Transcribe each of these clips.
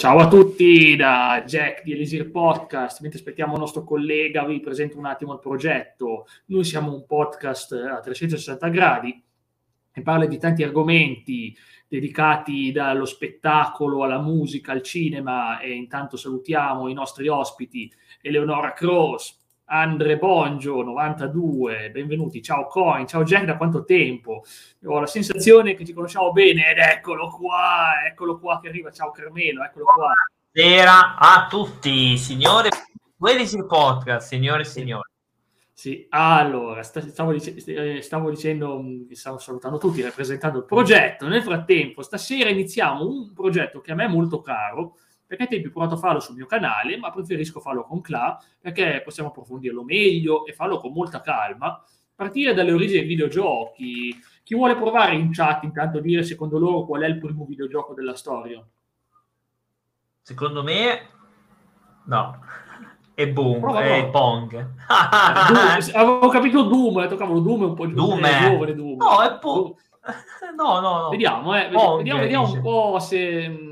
Ciao a tutti da Jack di Elisir Podcast. Mentre aspettiamo il nostro collega, vi presento un attimo il progetto. Noi siamo un podcast a 360 gradi e parla di tanti argomenti dedicati dallo spettacolo alla musica, al cinema e intanto salutiamo i nostri ospiti Eleonora Cross, Andre Bongio 92, benvenuti, ciao Coin, ciao Jack, da quanto tempo? Ho la sensazione che ci conosciamo bene ed eccolo qua, eccolo qua che arriva, ciao Carmelo, eccolo qua. Buonasera a tutti, signore, quelli sul podcast, signore e signori. Sì, allora, stavo, dic- eh, stavo dicendo, mm, stavo salutando tutti, rappresentando il progetto. Nel frattempo, stasera iniziamo un progetto che a me è molto caro, perché ai tempi ho provato a farlo sul mio canale, ma preferisco farlo con Cla, perché possiamo approfondirlo meglio e farlo con molta calma, partire dalle origini dei videogiochi. Chi vuole provare in chat intanto a dire secondo loro qual è il primo videogioco della storia? Secondo me, no. E boom, Prova, è prova. Pong. Doom, avevo capito Doom, cavolo, Doom è un po' Doom giovane Doom. No, è Pong. No, no, no. Vediamo, eh, Pong, vediamo, vediamo un po' se,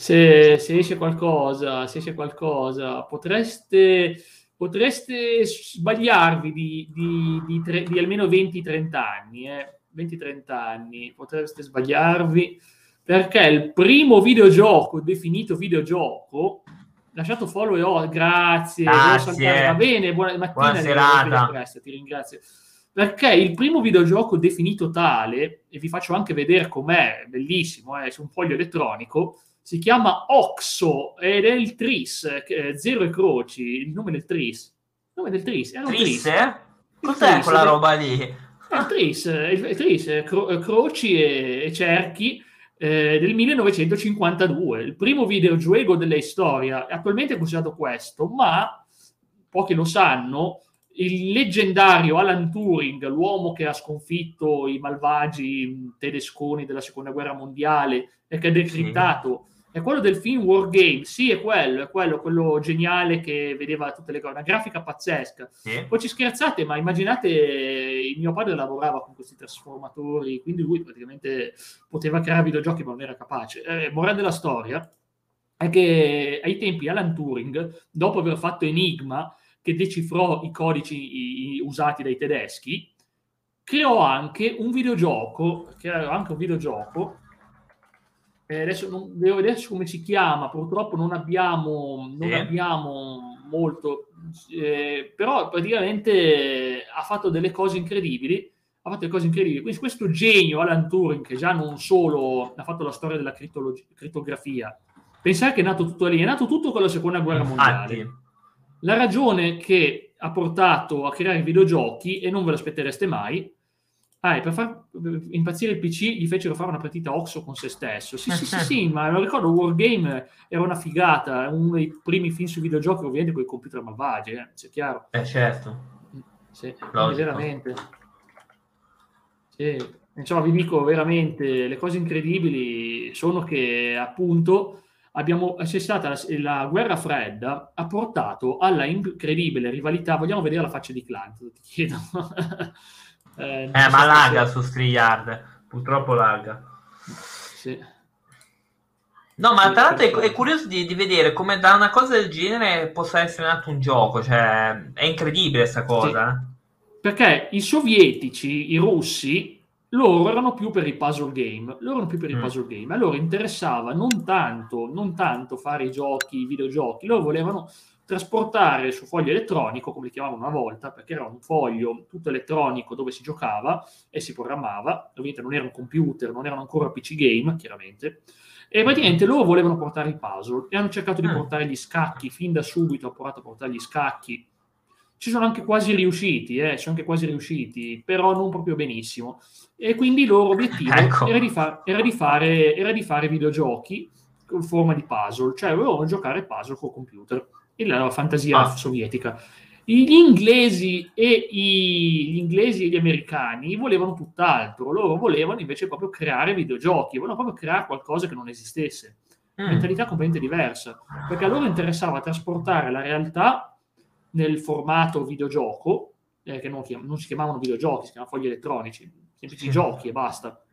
se, se esce qualcosa, se esce qualcosa. Potreste, potreste sbagliarvi di, di- di tre- di almeno 20-30 anni, eh. 20-30 anni, potreste sbagliarvi perché il primo videogioco definito videogioco lasciato follow e oh, grazie, Grazie. va bene, buona mattina, Buona serata. presto, ti ringrazio perché il primo videogioco definito tale, e vi faccio anche vedere com'è, bellissimo, è su un foglio elettronico, si chiama Oxo ed è il Tris, è Zero e Croci, il nome del Tris. Il nome del Tris, era un Tris. Triste? eh? Cos'è Tris, quella eh? roba lì? È il Tris, il Tris, cro- croci e, e cerchi eh, del 1952, il primo videogioco della storia, attualmente è considerato questo, ma pochi lo sanno, il leggendario Alan Turing, l'uomo che ha sconfitto i malvagi tedesconi della seconda guerra mondiale e che è decriptato, è quello del film War Game, sì è quello, è quello, quello geniale che vedeva tutte le cose, una grafica pazzesca. Sì. Poi ci scherzate, ma immaginate, il mio padre lavorava con questi trasformatori, quindi lui praticamente poteva creare videogiochi, ma non era capace. Eh, morale della storia è che ai tempi Alan Turing, dopo aver fatto Enigma, che decifrò i codici i- i- usati dai tedeschi, creò anche un videogioco, creò anche un videogioco, eh, adesso non, devo vedere come si chiama, purtroppo non abbiamo, non Sì. abbiamo molto, eh, però praticamente ha fatto delle cose incredibili, ha fatto delle cose incredibili. Quindi questo genio Alan Turing, che già non solo ha fatto la storia della crittografia, pensare che è nato tutto lì, è nato tutto con la seconda guerra mondiale. Infatti, La ragione che ha portato a creare i videogiochi, e non ve lo aspettereste mai, ah, è per far impazzire il PC gli fecero fare una partita Oxo con se stesso. Sì, sì, sì, sì, ma lo ricordo, Wargame era una figata, uno dei primi film su videogiochi, ovviamente con i computer malvagi, eh, sia chiaro. eh, certo. Sì, Logico. veramente. Sì. Insomma, vi dico veramente, le cose incredibili sono che appunto abbiamo, c'è stata la, la guerra fredda, ha portato alla incredibile rivalità, vogliamo vedere la faccia di Clant, ti chiedo. Eh, Eh, ma lagga su StreamYard. Purtroppo lagga. Sì. No, ma Sì, tra l'altro è, curioso di, di vedere come da una cosa del genere possa essere nato un gioco. Cioè, è incredibile sta cosa. eh. Perché i sovietici, i russi, loro erano più per i puzzle game, loro erano più per i Mm. puzzle game, a loro interessava non tanto, non tanto fare i giochi, i videogiochi, loro volevano trasportare su foglio elettronico, come li chiamavano una volta, perché era un foglio tutto elettronico dove si giocava e si programmava, ovviamente non era un computer, non erano ancora PC game, chiaramente, e praticamente loro volevano portare i puzzle e hanno cercato di Mm. portare gli scacchi fin da subito, ha provato a portare gli scacchi ci sono anche quasi riusciti, eh, sono anche quasi riusciti, però non proprio benissimo. E quindi il loro obiettivo Ecco. era, di fa- era di fare, era di fare videogiochi con forma di puzzle, cioè volevano giocare puzzle col computer, e la fantasia Ah. sovietica. Gli inglesi, e i, gli inglesi e gli americani volevano tutt'altro, loro volevano invece proprio creare videogiochi, volevano proprio creare qualcosa che non esistesse Mm. mentalità completamente diversa, perché a loro interessava trasportare la realtà nel formato videogioco, eh, che non, chiam- non si chiamavano videogiochi, si chiamavano fogli elettronici, semplici Sì. giochi e basta.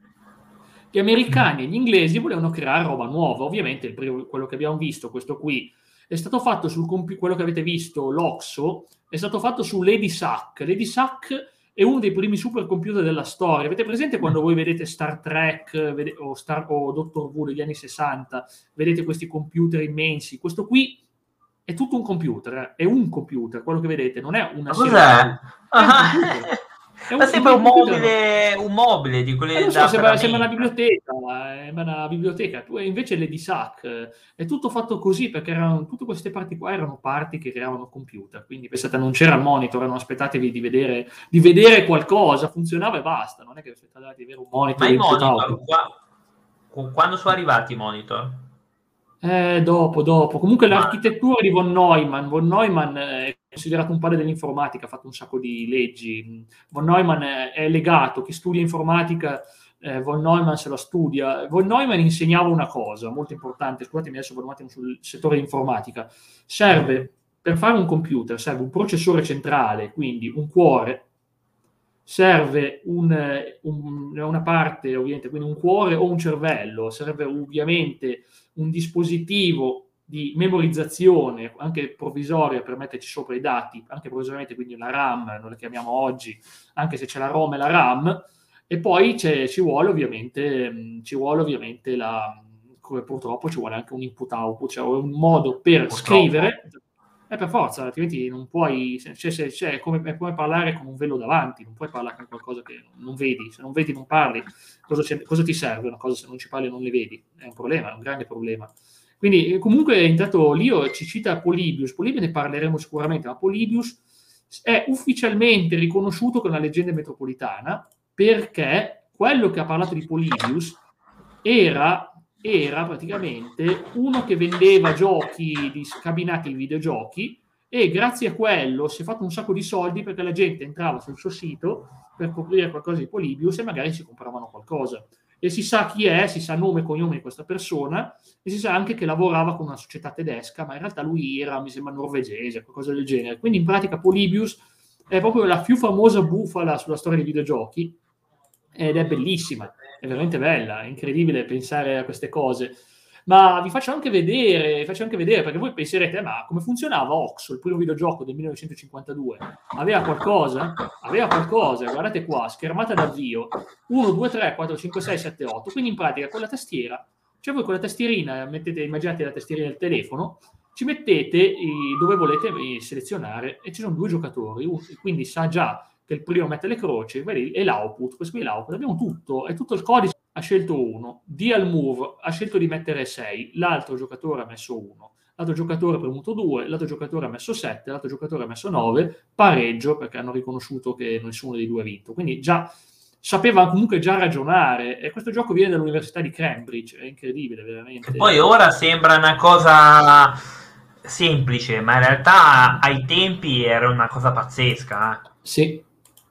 Gli americani e gli inglesi volevano creare roba nuova. Ovviamente primo, quello che abbiamo visto, questo qui, è stato fatto sul computer, quello che avete visto, l'Oxo, è stato fatto su Lady Sack. Lady Sack è uno dei primi supercomputer della storia. Avete presente quando voi vedete Star Trek vede, o, Star, o Doctor Who degli anni 60, vedete questi computer immensi? Questo qui è tutto un computer, è un computer, quello che vedete, non è una serie. Cos'è? Ma sembra un mobile, un mobile di quelle eh, so, sembra, sembra, una biblioteca, sembra una biblioteca. Tu invece le di SAC è tutto fatto così perché erano, tutte queste parti qua erano parti che creavano computer. Quindi pensate, non c'era il monitor, non aspettatevi di vedere, di vedere qualcosa, funzionava e basta. Non è che aspettatevi di avere un monitor. Ma i monitor, qua, quando sono arrivati i monitor? Eh, dopo, dopo. Comunque l'architettura di von Neumann, von Neumann è considerato un padre dell'informatica, ha fatto un sacco di leggi. Von Neumann è legato, chi studia informatica, eh, von Neumann se la studia. Von Neumann insegnava una cosa molto importante, scusatemi adesso vado un attimo sul settore informatica. Serve, per fare un computer, serve un processore centrale, quindi un cuore, serve un, un, una parte, ovviamente, quindi un cuore o un cervello, serve ovviamente un dispositivo di memorizzazione, anche provvisoria, per metterci sopra i dati, anche provvisoriamente, quindi una RAM, noi la chiamiamo oggi, anche se c'è la ROM e la RAM, e poi ci vuole ovviamente, ci vuole ovviamente la, come purtroppo ci vuole anche un input-output, cioè un modo per purtroppo. scrivere, è per forza, altrimenti non puoi, cioè, cioè, cioè, è, come, è, come, parlare con un velo davanti, non puoi parlare con qualcosa che non vedi, se non vedi non parli, cosa, cosa ti serve una cosa se non ci parli e non le vedi? È un problema, è un grande problema. Quindi eh, comunque intanto Lio ci cita Polybius, Polybius ne parleremo sicuramente, ma Polybius è ufficialmente riconosciuto come una leggenda metropolitana perché quello che ha parlato di Polybius era era praticamente uno che vendeva giochi di scabinati in videogiochi e grazie a quello si è fatto un sacco di soldi perché la gente entrava sul suo sito per coprire qualcosa di Polybius e magari si compravano qualcosa. E si sa chi è, si sa nome e cognome di questa persona e si sa anche che lavorava con una società tedesca, ma in realtà lui era, mi sembra, norvegese, qualcosa del genere. Quindi in pratica Polybius è proprio la più famosa bufala sulla storia dei videogiochi ed è bellissima è veramente bella, è incredibile pensare a queste cose. Ma vi faccio anche vedere, faccio anche vedere perché voi penserete, ma come funzionava Oxo, il primo videogioco del 1952? Aveva qualcosa? Aveva qualcosa, guardate qua, schermata d'avvio, 1, 2, 3, 4, 5, 6, 7, 8. Quindi in pratica con la tastiera, cioè voi con la tastierina, mettete, immaginate la tastierina del telefono, ci mettete i, dove volete selezionare e ci sono due giocatori, quindi sa già che il primo mette le croci, vedi, e l'output, questo qui è l'output, abbiamo tutto, è tutto il codice, ha scelto uno, Dial Move ha scelto di mettere 6, l'altro giocatore ha messo 1, l'altro giocatore ha premuto 2, l'altro giocatore ha messo 7, l'altro giocatore ha messo 9, pareggio perché hanno riconosciuto che nessuno dei due ha vinto, quindi già sapeva comunque già ragionare e questo gioco viene dall'università di Cambridge, è incredibile veramente. Poi ora sembra una cosa semplice, ma in realtà ai tempi era una cosa pazzesca. Eh. Sì,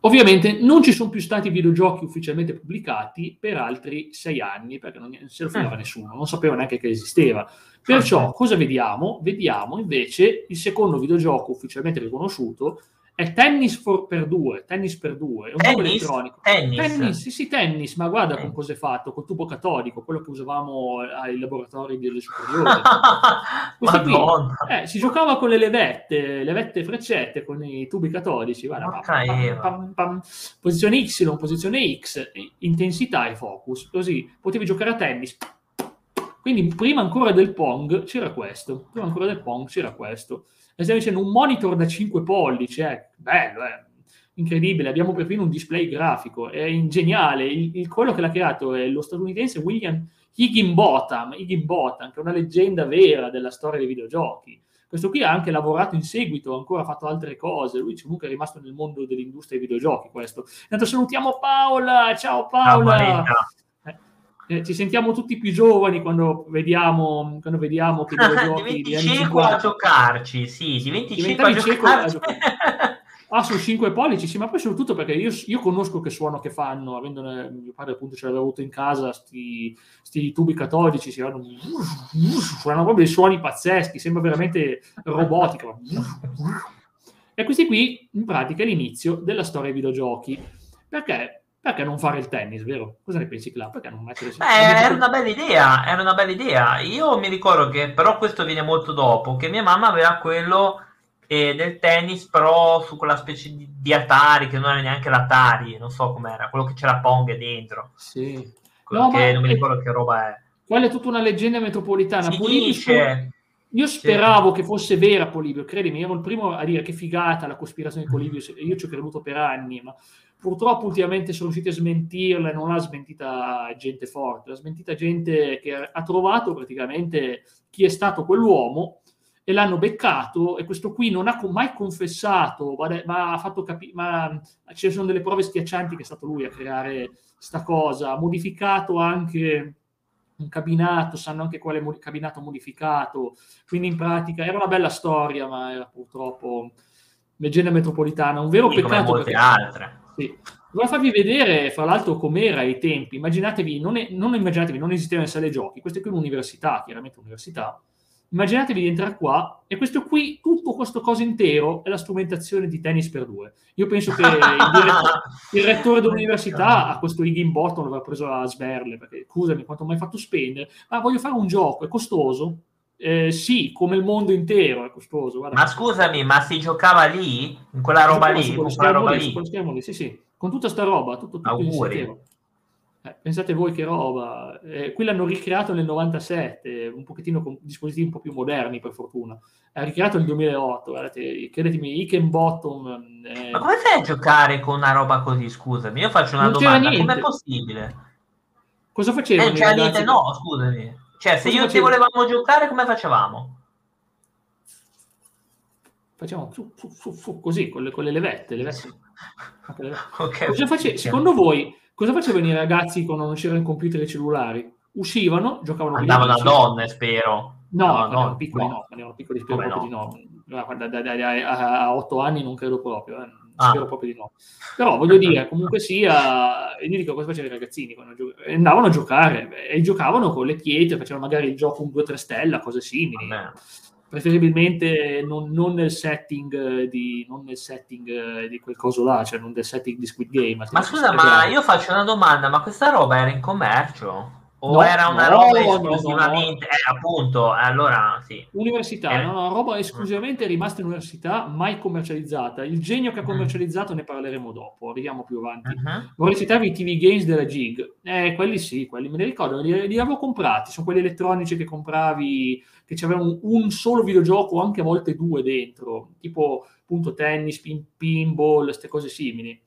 Ovviamente non ci sono più stati videogiochi ufficialmente pubblicati per altri sei anni, perché non se lo fidava eh. nessuno, non sapeva neanche che esisteva. Perciò cosa vediamo? Vediamo invece il secondo videogioco ufficialmente riconosciuto, è tennis for, per due, tennis per due, è un tennis? elettronico. Tennis. tennis, sì, sì, tennis, ma guarda con cosa è fatto, col tubo catodico, quello che usavamo ai laboratori delle superiori. qui, eh, si giocava con le levette, levette freccette, con i tubi catodici, guarda, pam, pam, pam, posizione Y, posizione X, intensità e focus, così potevi giocare a tennis. Quindi prima ancora del Pong c'era questo, prima ancora del Pong c'era questo stiamo dicendo un monitor da 5 pollici, eh, bello, eh, incredibile, abbiamo perfino un display grafico, è geniale, il, il, quello che l'ha creato è lo statunitense William Higginbotham, Higginbotham, che è una leggenda vera della storia dei videogiochi. Questo qui ha anche lavorato in seguito, ha ancora fatto altre cose, lui comunque è rimasto nel mondo dell'industria dei videogiochi questo. Intanto salutiamo Paola, ciao Paola! Ciao, eh, ci sentiamo tutti più giovani quando vediamo, quando vediamo che videogiochi diventi cieco a giocarci, sì, diventi cieco a giocarci. Ah, su 5 pollici, sì, ma poi soprattutto perché io, io, conosco che suono che fanno, avendone, mio padre appunto ce l'aveva avuto in casa, sti, sti tubi catodici, si fanno, fanno proprio dei suoni pazzeschi, sembra veramente robotica. E questi qui, in pratica, è l'inizio della storia dei videogiochi. Perché? Perché non fare il tennis, vero? Cosa ne pensi, Club? Perché non mettere Beh, era una bella idea, era una bella idea. Io mi ricordo che, però questo viene molto dopo, che mia mamma aveva quello eh, del tennis, però su quella specie di, di, Atari, che non era neanche l'Atari, non so com'era, quello che c'era Pong dentro. Sì. No, che non mi ricordo che roba è. Quella è tutta una leggenda metropolitana. Si dice... Io speravo sì. che fosse vera Polibio, credimi, ero il primo a dire che figata la cospirazione di Polibio, io ci ho creduto per anni, ma purtroppo ultimamente sono riusciti a smentirla e non l'ha smentita gente forte, l'ha smentita gente che ha trovato praticamente chi è stato quell'uomo e l'hanno beccato e questo qui non ha mai confessato, ma ha fatto capire, ma ci sono delle prove schiaccianti che è stato lui a creare sta cosa, ha modificato anche un cabinato, sanno anche quale cabinato modificato, quindi in pratica era una bella storia, ma era purtroppo leggenda metropolitana, un vero sì, peccato. Come molte perché, altre. Sì. Vorrei farvi vedere, fra l'altro, com'era ai tempi. Immaginatevi, non, è, non immaginatevi, non esistevano sale giochi, questa qui è un'università, chiaramente un'università. Immaginatevi di entrare qua e questo qui, tutto questo coso intero è la strumentazione di tennis per due. Io penso che il, direttore, il rettore dell'università a questo Higgin Bottom l'aveva preso a sberle, perché scusami quanto ho mai fatto spendere, ma voglio fare un gioco, è costoso, eh, sì, come il mondo intero è costoso. Guarda. Ma scusami, ma si giocava lì? In quella roba lì? Con quella roba lì? lì? Sì, sì, con tutta sta roba, tutto, tutto Auguri. Eh, pensate voi che roba. Eh, qui l'hanno ricreato nel 97, un pochettino con dispositivi un po' più moderni, per fortuna. Ha ricreato nel 2008, guardate, credetemi, Iken Bottom... Eh... Ma come fai a giocare con una roba così, scusami? Io faccio una non domanda, com'è possibile? Cosa facevano? Eh, c'era niente, no, scusami. Cioè, se io te volevamo giocare, come facevamo? Facciamo su, su, su così, con le, con le levette. levette. okay. Cosa face... Secondo voi Cosa facevano i ragazzi quando non c'erano i computer e i cellulari? Uscivano, giocavano Andavano a donne, spero. No, no, no, no piccoli no, no. piccoli spero no? di no. Da, da, da, a otto anni non credo proprio, eh. Ah. spero proprio di no. Però voglio dire, comunque sia, gli dico cosa facevano i ragazzini quando gio- andavano a giocare e giocavano con le pietre, facevano magari il gioco un 2-3 stella, cose simili. Vabbè preferibilmente non, non, nel setting di, non nel setting di quel coso là, cioè non nel setting di Squid Game. Ma scusa, ma io faccio una domanda, ma questa roba era in commercio? O no, era una no, roba esclusivamente, no, eh, appunto, allora sì. Università, eh. no, roba esclusivamente rimasta in università, mai commercializzata. Il genio che ha mm. commercializzato mm. ne parleremo dopo, arriviamo più avanti. Uh-huh. Vorrei citarvi i TV Games della Gig. Eh, quelli sì, quelli me ne ricordo, li, li avevo comprati, sono quelli elettronici che compravi, che avevano un solo videogioco, anche a volte due dentro, tipo appunto tennis, pin, pinball, queste cose simili.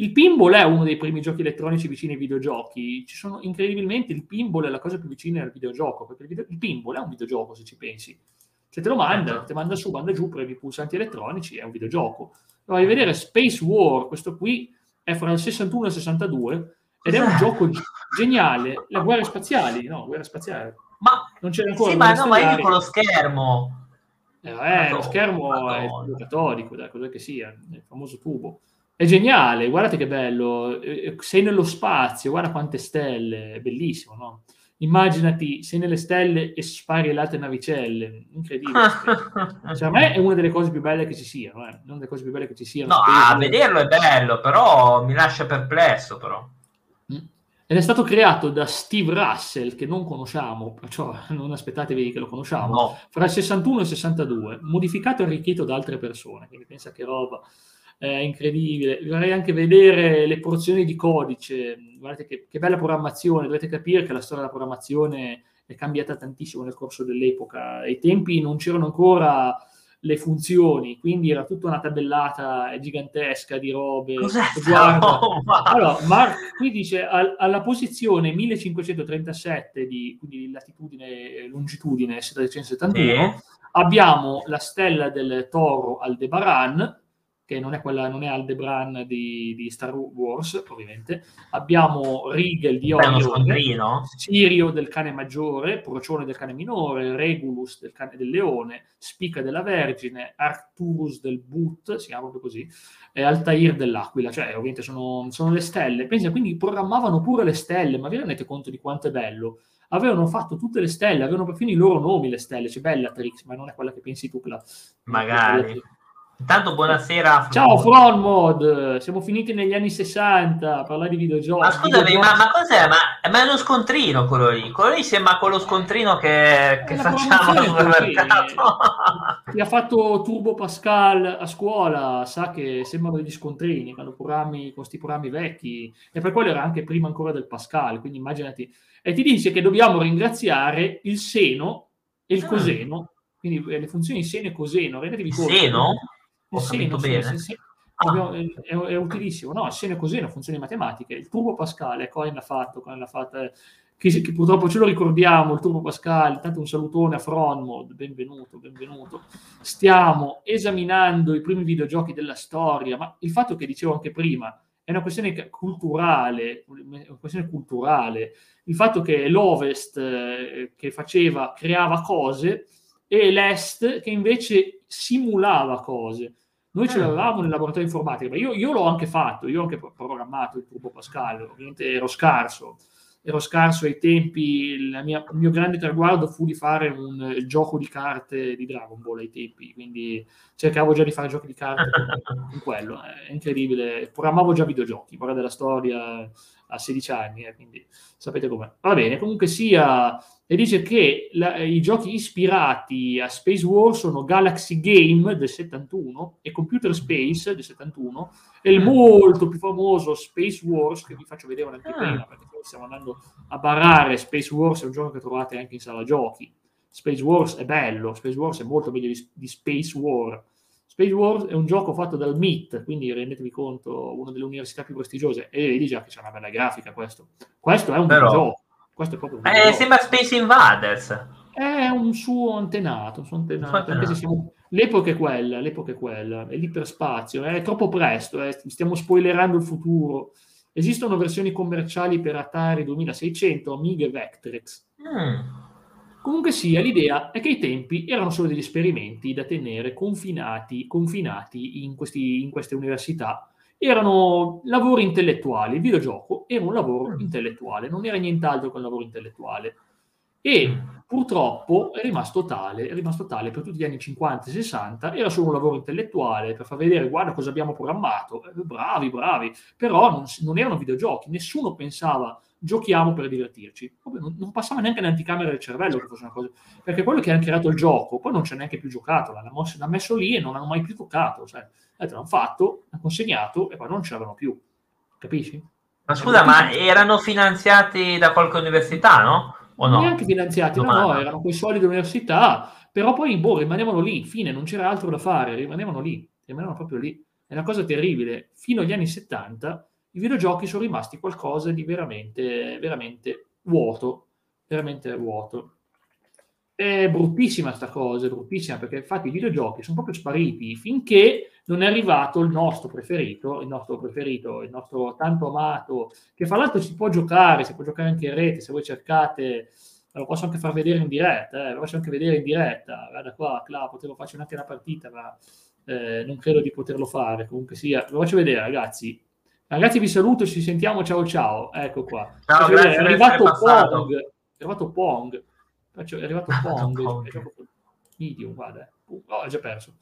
Il pinball è uno dei primi giochi elettronici vicini ai videogiochi. Ci sono incredibilmente il pinball è la cosa più vicina al videogioco, perché il, video, il pinball è un videogioco se ci pensi. Se te lo manda, certo. te manda su, manda giù, premi i pulsanti elettronici, è un videogioco. Vai a vedere Space War, questo qui è fra il 61 e il 62 ed è un gioco geniale. Le guerre spaziali, no, guerre spaziali. Ma non c'era ancora. Sì, ma no, ma io dico lo schermo. Eh, eh lo schermo Madonna. è il catodico, dai, cos'è che sia, il famoso tubo. È geniale, guardate che bello. Eh, eh, sei nello spazio, guarda quante stelle, è bellissimo, no? Immaginati, sei nelle stelle e spari le altre navicelle, incredibile. cioè, a me è una delle cose più belle che ci siano, eh? una delle cose più belle che ci siano. No, a vederlo è bello, però mi lascia perplesso, però. Mm. Ed è stato creato da Steve Russell, che non conosciamo, perciò non aspettatevi che lo conosciamo, no. fra il 61 e il 62, modificato e arricchito da altre persone, quindi pensa che roba è incredibile. Vorrei anche vedere le porzioni di codice. Guardate che, che, bella programmazione. Dovete capire che la storia della programmazione è cambiata tantissimo nel corso dell'epoca. Ai tempi non c'erano ancora le funzioni, quindi era tutta una tabellata gigantesca di robe. Cos'è? Guarda. Allora, Mark qui dice al, alla posizione 1537 di quindi latitudine longitudine 771 sì. abbiamo la stella del toro Aldebaran che non è, quella, non è Aldebaran di, di Star Wars, ovviamente. Abbiamo Rigel di Orion, Sirio del cane maggiore, Procione del cane minore, Regulus del cane del leone, Spica della Vergine, Arcturus del But, si chiama proprio così, e Altair dell'Aquila, cioè ovviamente sono, sono le stelle. Pensa, quindi programmavano pure le stelle, ma vi rendete conto di quanto è bello? avevano fatto tutte le stelle, avevano perfino i loro nomi le stelle, c'è Bellatrix, ma non è quella che pensi tu, la, magari Intanto buonasera. Ciao Front siamo finiti negli anni 60 a parlare di videogiochi. Ma scusami, ma, ma, cos'è? Ma, ma, è uno scontrino quello lì. Quello lì sembra quello scontrino che, che facciamo sul mercato. Chi ha fatto Turbo Pascal a scuola sa che sembrano degli scontrini, hanno programmi con questi programmi vecchi e per quello era anche prima ancora del Pascal, quindi immaginati. E ti dice che dobbiamo ringraziare il seno e il ah. coseno, quindi le funzioni seno e coseno. Rendetevi conto. Seno? Ho il seno, bene. Sì, sì, ah. è, è, è, utilissimo. No, il seno e coseno, funzioni matematiche. Il turbo Pascal, Coin l'ha fatto, Coin l'ha fatto, eh, che, che, purtroppo ce lo ricordiamo, il turbo Pascal, intanto un salutone a Frontmod, benvenuto, benvenuto. Stiamo esaminando i primi videogiochi della storia, ma il fatto che dicevo anche prima, è una questione culturale, una questione culturale. Il fatto che l'Ovest eh, che faceva, creava cose e l'Est che invece simulava cose. Noi ce ah. l'avevamo nel laboratorio informatico, io, io, l'ho anche fatto, io ho anche programmato il Turbo Pascal, ovviamente ero scarso, ero scarso ai tempi, mia, il mio grande traguardo fu di fare un gioco di carte di Dragon Ball ai tempi, quindi cercavo già di fare giochi di carte con, con quello, è incredibile, programmavo già videogiochi, guarda della storia a 16 anni, eh, quindi sapete com'è. Va bene, comunque sia e dice che la, i giochi ispirati a Space War sono Galaxy Game del 71 e Computer Space del 71 e il molto più famoso Space Wars che vi faccio vedere un'anteprima ah. perché stiamo andando a barrare Space Wars è un gioco che trovate anche in sala giochi Space Wars è bello Space Wars è molto meglio di, di Space War Space Wars è un gioco fatto dal MIT, quindi rendetevi conto, una delle università più prestigiose, e vedi già che c'è una bella grafica questo. Questo è un Però... gioco questo è proprio eh, sembra Space Invaders. È un suo antenato, un suo antenato. antenato. Siamo... L'epoca è quella, l'epoca è quella, è l'iperspazio, è troppo presto, eh. stiamo spoilerando il futuro. Esistono versioni commerciali per Atari 2600, Amiga e Vectrex. Mm. Comunque sia, l'idea è che i tempi erano solo degli esperimenti da tenere confinati, confinati in, questi, in queste università erano lavori intellettuali. Il videogioco era un lavoro mm. intellettuale, non era nient'altro che un lavoro intellettuale. E mm. purtroppo è rimasto tale, è rimasto tale per tutti gli anni 50 e 60, era solo un lavoro intellettuale per far vedere guarda cosa abbiamo programmato, eh, bravi, bravi, però non, non, erano videogiochi, nessuno pensava giochiamo per divertirci, non, non passava neanche nell'anticamera del cervello che fosse una cosa, perché quello che hanno creato il gioco poi non ha neanche più giocato, l'hanno, l'hanno messo lì e non hanno mai più toccato, cioè, l'hanno fatto, l'hanno consegnato e poi non ce l'avevano più, capisci? Ma scusa, ma erano finanziati da qualche università, no? O no? Neanche finanziati, no, no, erano quei soldi dell'università, però poi boh, rimanevano lì, fine, non c'era altro da fare, rimanevano lì, rimanevano proprio lì. È una cosa terribile. Fino agli anni 70 i videogiochi sono rimasti qualcosa di veramente, veramente vuoto, veramente vuoto. È bruttissima sta cosa, è bruttissima perché infatti i videogiochi sono proprio spariti finché non è arrivato il nostro preferito, il nostro preferito, il nostro tanto amato, che fra l'altro si può giocare, si può giocare anche in rete, se voi cercate, lo posso anche far vedere in diretta, eh, lo posso anche vedere in diretta, guarda qua, là, potevo farci anche una partita, ma eh, non credo di poterlo fare, comunque sia, lo faccio vedere ragazzi, Ragazzi, vi saluto, ci sentiamo. Ciao ciao. Ecco qua. Ciao, grazie, è arrivato Pong. È arrivato Pong. È arrivato Pong. Medium, guarda. Oh, ho già perso.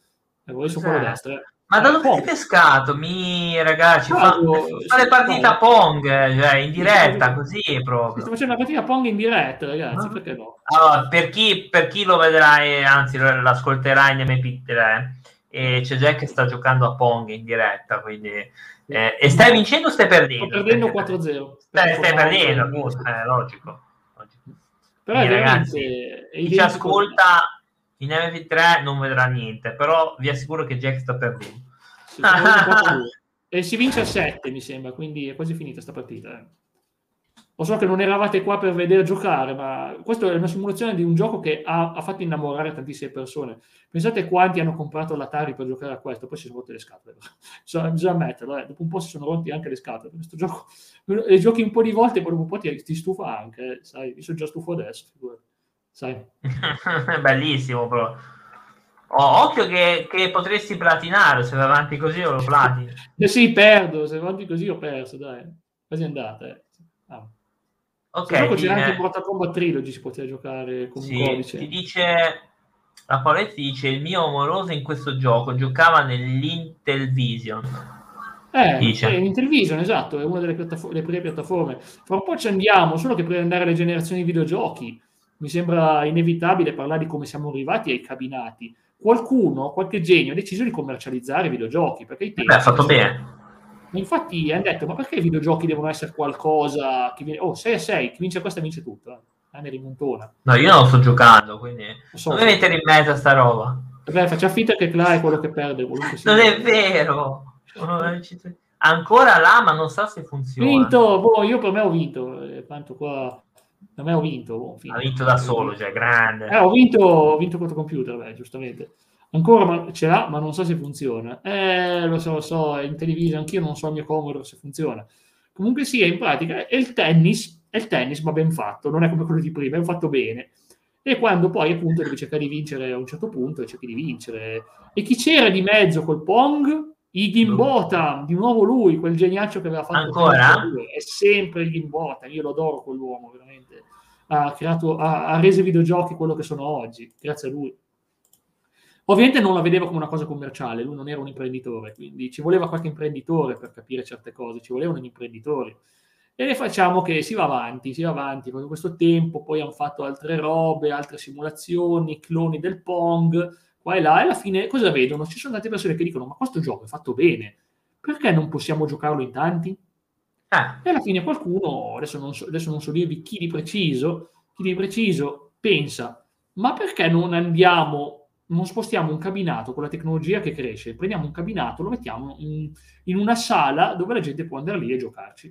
Avevo messo quello destra. Eh. Ma da dove hai pescato? Mi ragazzi, fa, fa le partite a Pong, cioè in diretta, così proprio. Sto facendo una partita a Pong in diretta, ragazzi, ah. perché no? Allora, per chi, per chi lo vedrà, e anzi l'ascolterà in MP3, e c'è Jack che sta giocando a Pong in diretta, quindi eh, e stai vincendo o stai perdendo? Sto perdendo 4-0. Stai, stai perdendo, appunto, è logico. logico. Però Quindi, ragazzi, chi ci ascolta in MP3 non vedrà niente, però vi assicuro che Jack sta perdendo. e si vince a 7, mi sembra, quindi è quasi finita questa partita. Eh. Lo so che non eravate qua per vedere giocare, ma questa è una simulazione di un gioco che ha, ha, fatto innamorare tantissime persone. Pensate quanti hanno comprato l'Atari per giocare a questo, poi si sono rotte le scatole. Bisogna, bisogna ammetterlo, eh. dopo un po' si sono rotti anche le scatole. Questo gioco, le giochi un po' di volte, poi dopo un po' ti, ti stufa anche, eh. sai, io sono già stufo adesso, sai. Bellissimo, però. Oh, occhio che, che, potresti platinare, se vai avanti così o lo platini. eh sì, perdo, se vai avanti così ho perso, dai. Quasi andata, eh. Ah. Ok. C'era anche Mortal Kombat Trilogy, si poteva giocare con sì, un codice. Ti dice La Paoletti dice: Il mio amoroso in questo gioco giocava nell'Intelvision. Eh, dice. Eh, Intelvision, esatto, è una delle, piattafo- prime piattaforme. Fra un po' ci andiamo, solo che di andare alle generazioni di videogiochi mi sembra inevitabile parlare di come siamo arrivati ai cabinati. Qualcuno, qualche genio, ha deciso di commercializzare i videogiochi. Perché i tempi Beh, ha fatto bene. Infatti hanno detto, ma perché i videogiochi devono essere qualcosa che viene... Oh, 6 a 6, chi vince questa vince tutto. Eh. Rimontona. No, io non sto giocando, quindi so, non mi mettere in mezzo a sta roba. Vabbè, faccia finta che Cla è quello che perde. Non è vero. Ancora là, ma non sa se funziona. Vinto, boh, io per me ho vinto. Eh, tanto qua da me ho vinto. Boh, ha vinto da solo, cioè grande. Eh, ho vinto, ho vinto contro computer, beh, giustamente. Ancora ma, ce l'ha, ma non so se funziona. Eh, lo so, lo so, è in televisione, anch'io non so il mio Commodore se funziona. Comunque sì, in pratica, è il tennis, è il tennis, ma ben fatto, non è come quello di prima, è fatto bene. E quando poi appunto devi cercare di vincere a un certo punto, cerchi di vincere. E chi c'era di mezzo col Pong? Igimbota, di nuovo lui, quel geniaccio che aveva fatto ancora è sempre Igimbota, io lo adoro quell'uomo veramente. Ha creato, ha, ha reso i videogiochi quello che sono oggi, grazie a lui. Ovviamente non la vedeva come una cosa commerciale, lui non era un imprenditore, quindi ci voleva qualche imprenditore per capire certe cose, ci volevano gli imprenditori. E facciamo che si va avanti, si va avanti, con questo tempo poi hanno fatto altre robe, altre simulazioni, cloni del Pong, qua e là, e alla fine cosa vedono? Ci sono tante persone che dicono, ma questo gioco è fatto bene, perché non possiamo giocarlo in tanti? Ah. E alla fine qualcuno, adesso non, so, adesso non so dirvi chi di preciso, chi di preciso pensa, ma perché non andiamo non spostiamo un cabinato con la tecnologia che cresce, prendiamo un cabinato, lo mettiamo in, in, una sala dove la gente può andare lì e giocarci.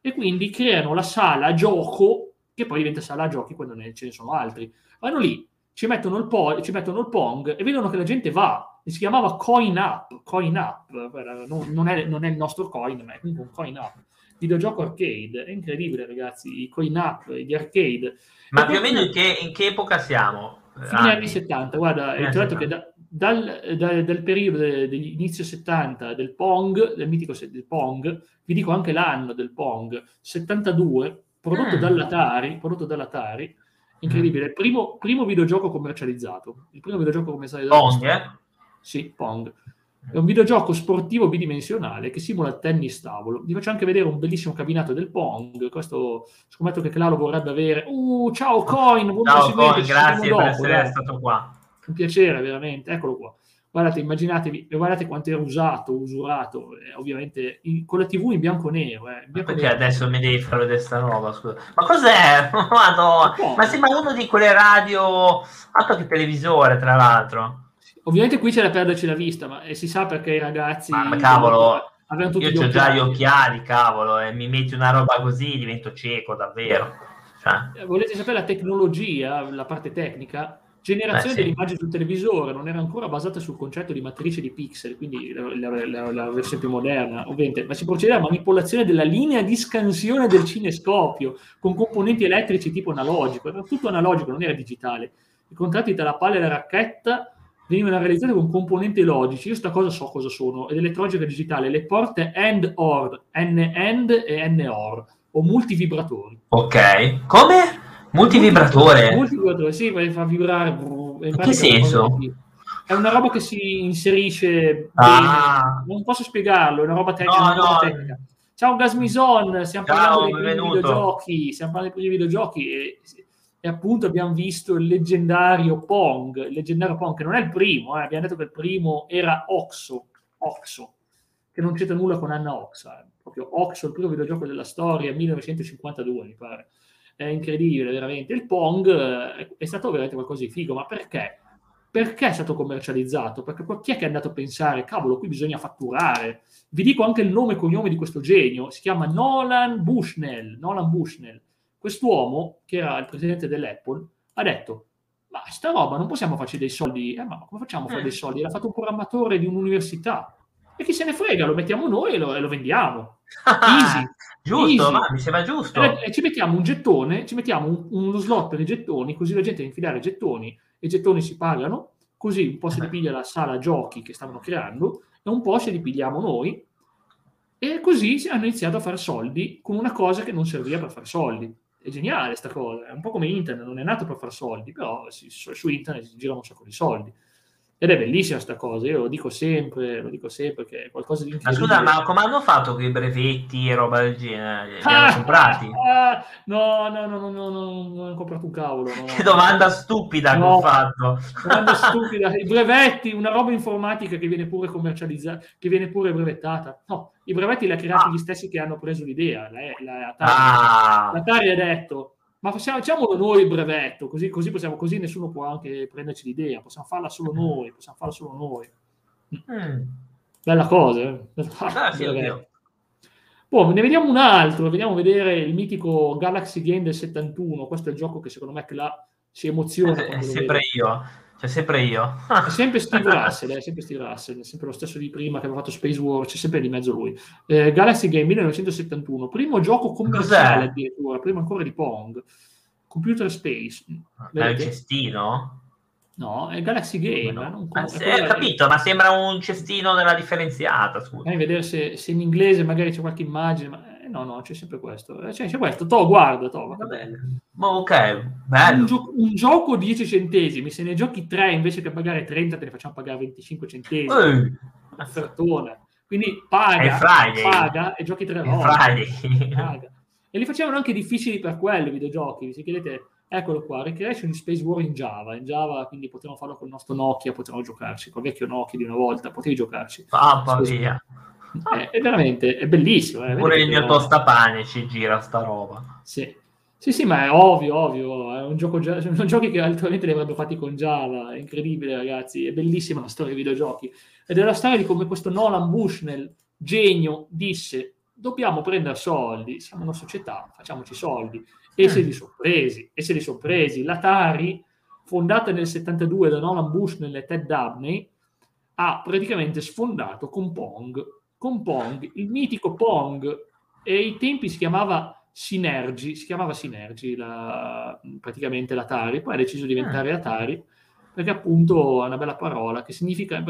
E quindi creano la sala gioco, che poi diventa sala giochi quando ne, ce ne sono altri. Vanno lì, ci mettono, il po- ci mettono il Pong e vedono che la gente va. E si chiamava Coin Up, Coin Up, non, non, è, non è il nostro coin, ma è comunque un Coin Up videogioco arcade. È incredibile, ragazzi. I coin up, gli arcade. Ma più o meno in che, in che epoca siamo? Fine anni 70, guarda, è detto che da, dal, dal, dal, periodo dell'inizio 70 del Pong, del mitico del Pong, vi dico anche l'anno del Pong, 72, prodotto, mm. dall'Atari, prodotto dall'Atari, incredibile, mm. primo, primo videogioco commercializzato, il primo videogioco commercializzato. Pong, eh? Sì, Pong. È un videogioco sportivo bidimensionale che simula il tennis tavolo. Vi faccio anche vedere un bellissimo cabinato del Pong. Questo scommetto che Claro vorrebbe avere. Uh, ciao Coin, buon ciao Coin, grazie dopo, per essere dai. stato qua. Un piacere, veramente. Eccolo qua. Guardate, immaginatevi, guardate quanto era usato, usurato, eh, ovviamente in, con la TV in bianco e nero. Eh, bianco perché nero. adesso mi devi fare vedere sta roba? Scusa. Ma cos'è? Ma sembra uno di quelle radio, altro che televisore, tra l'altro. Ovviamente qui c'è da perderci la vista, ma si sa perché i ragazzi... Ma, cavolo, io ho già gli occhiali, cavolo, e mi metti una roba così divento cieco, davvero. Cioè. Eh, volete sapere la tecnologia, la parte tecnica? Generazione Beh, sì. dell'immagine sul televisore non era ancora basata sul concetto di matrice di pixel, quindi la, la, la, la versione più moderna, ovviamente, ma si procede alla manipolazione della linea di scansione del cinescopio con componenti elettrici tipo analogico, era tutto analogico, non era digitale. I contratti tra la palla e la racchetta venivano realizzate con componenti logici. Io sta cosa so cosa sono, ed elettronica digitale, le porte AND OR, N-AND e N-OR, o multivibratori. Ok, come? Multivibratore? Multivibratore, sì, fa vibrare. In che senso? È una roba che si inserisce ah. Non posso spiegarlo, è una roba tecnica. No, no. tecnica. Ciao Gasmison, stiamo Ciao, parlando dei primi videogiochi, stiamo parlando dei primi videogiochi e e appunto abbiamo visto il leggendario Pong, il leggendario Pong che non è il primo, eh, abbiamo detto che il primo era Oxo, Oxo che non c'entra nulla con Anna Oxa, eh. proprio Oxo, il primo videogioco della storia, 1952 mi pare, è incredibile veramente. Il Pong eh, è stato veramente qualcosa di figo, ma perché? Perché è stato commercializzato? Perché chi è che è andato a pensare, cavolo, qui bisogna fatturare? Vi dico anche il nome e cognome di questo genio, si chiama Nolan Bushnell, Nolan Bushnell quest'uomo, che era il presidente dell'Apple, ha detto, ma sta roba non possiamo farci dei soldi, eh, ma come facciamo a fare dei eh. soldi? L'ha fatto un programmatore di un'università. E chi se ne frega, lo mettiamo noi e lo, e lo vendiamo. Easy. giusto, Easy. Ma, mi sembra giusto. E, e, ci mettiamo un gettone, ci mettiamo un, uno slot per i gettoni, così la gente deve infilare i gettoni, e i gettoni si pagano, così un po' si ripiglia la sala giochi che stavano creando, e un po' si ripigliamo noi, e così hanno iniziato a fare soldi con una cosa che non serviva per fare soldi è geniale sta cosa, è un po' come internet, non è nato per fare soldi, però su, su internet si girano un sacco di soldi. Ed è bellissima sta cosa, io lo dico sempre, lo dico sempre che è qualcosa di incredibile. Ma scusa, ma come hanno fatto quei brevetti e roba del genere? Li hanno ah, comprati? Ah, no, no, no, no, no, no, non ho comprato un cavolo. Che domanda stupida no, che ho fatto. Domanda stupida. I brevetti, una roba informatica che viene pure commercializzata, che viene pure brevettata. No, i brevetti li ha creati ah. gli stessi che hanno preso l'idea. La, la. Ah. L'Atari ha detto ma facciamo, facciamolo noi il brevetto, così, così, possiamo, così nessuno può anche prenderci l'idea, possiamo farla solo noi, possiamo farla solo noi. Mm. Bella cosa, eh? Ah, sì, Poi ne vediamo un altro, vediamo vedere il mitico Galaxy Game del 71, questo è il gioco che secondo me là si emoziona. È sempre io. C'è sempre io. è sempre Steve Russell, è sempre Steve Russell, è sempre lo stesso di prima che aveva fatto Space War, c'è sempre di mezzo lui. Eh, Galaxy Game 1971, primo gioco commerciale Cos'è? addirittura, prima ancora di Pong. Computer Space. È il cestino? No, è Galaxy Game. No. Non com- ah, ho capito, ma sembra un cestino della differenziata. Scusa. Fammi vedere se, se, in inglese magari c'è qualche immagine, ma eh, no, no, c'è sempre questo. Eh, c'è, c'è questo, to, guarda, to. Va bene. ok, bello. Un, gio- un, gioco 10 centesimi, se ne giochi 3 invece che pagare 30 te ne facciamo pagare 25 centesimi. Uh. Una fertona. Quindi paga, paga e giochi 3 volte. E li facevano anche difficili per quello i videogiochi. Se chiedete, eccolo qua, Recreation Space War in Java. In Java, quindi potevamo farlo con il nostro Nokia, potevamo giocarci, con il vecchio Nokia di una volta, potevi giocarci. Mamma mia. È, è, veramente, è bellissimo. È Pure il mio tostapane ci gira sta roba. Sì. Sì, sì, ma è ovvio, ovvio, è un gioco, sono giochi che altrimenti li avrebbero fatti con Java, è incredibile ragazzi, è bellissima la storia dei videogiochi. Ed è la storia di come questo Nolan Bushnell, genio, disse dobbiamo prendere soldi, siamo una società, facciamoci soldi. E se li sono presi, e se li sono presi. L'Atari, fondata nel 72 da Nolan Bushnell e Ted Dabney, ha praticamente sfondato con Pong, con Pong, il mitico Pong, e ai tempi si chiamava Synergy, si chiamava Synergy la, praticamente l'Atari, poi ha deciso di diventare ah. Atari, perché appunto è una bella parola che significa,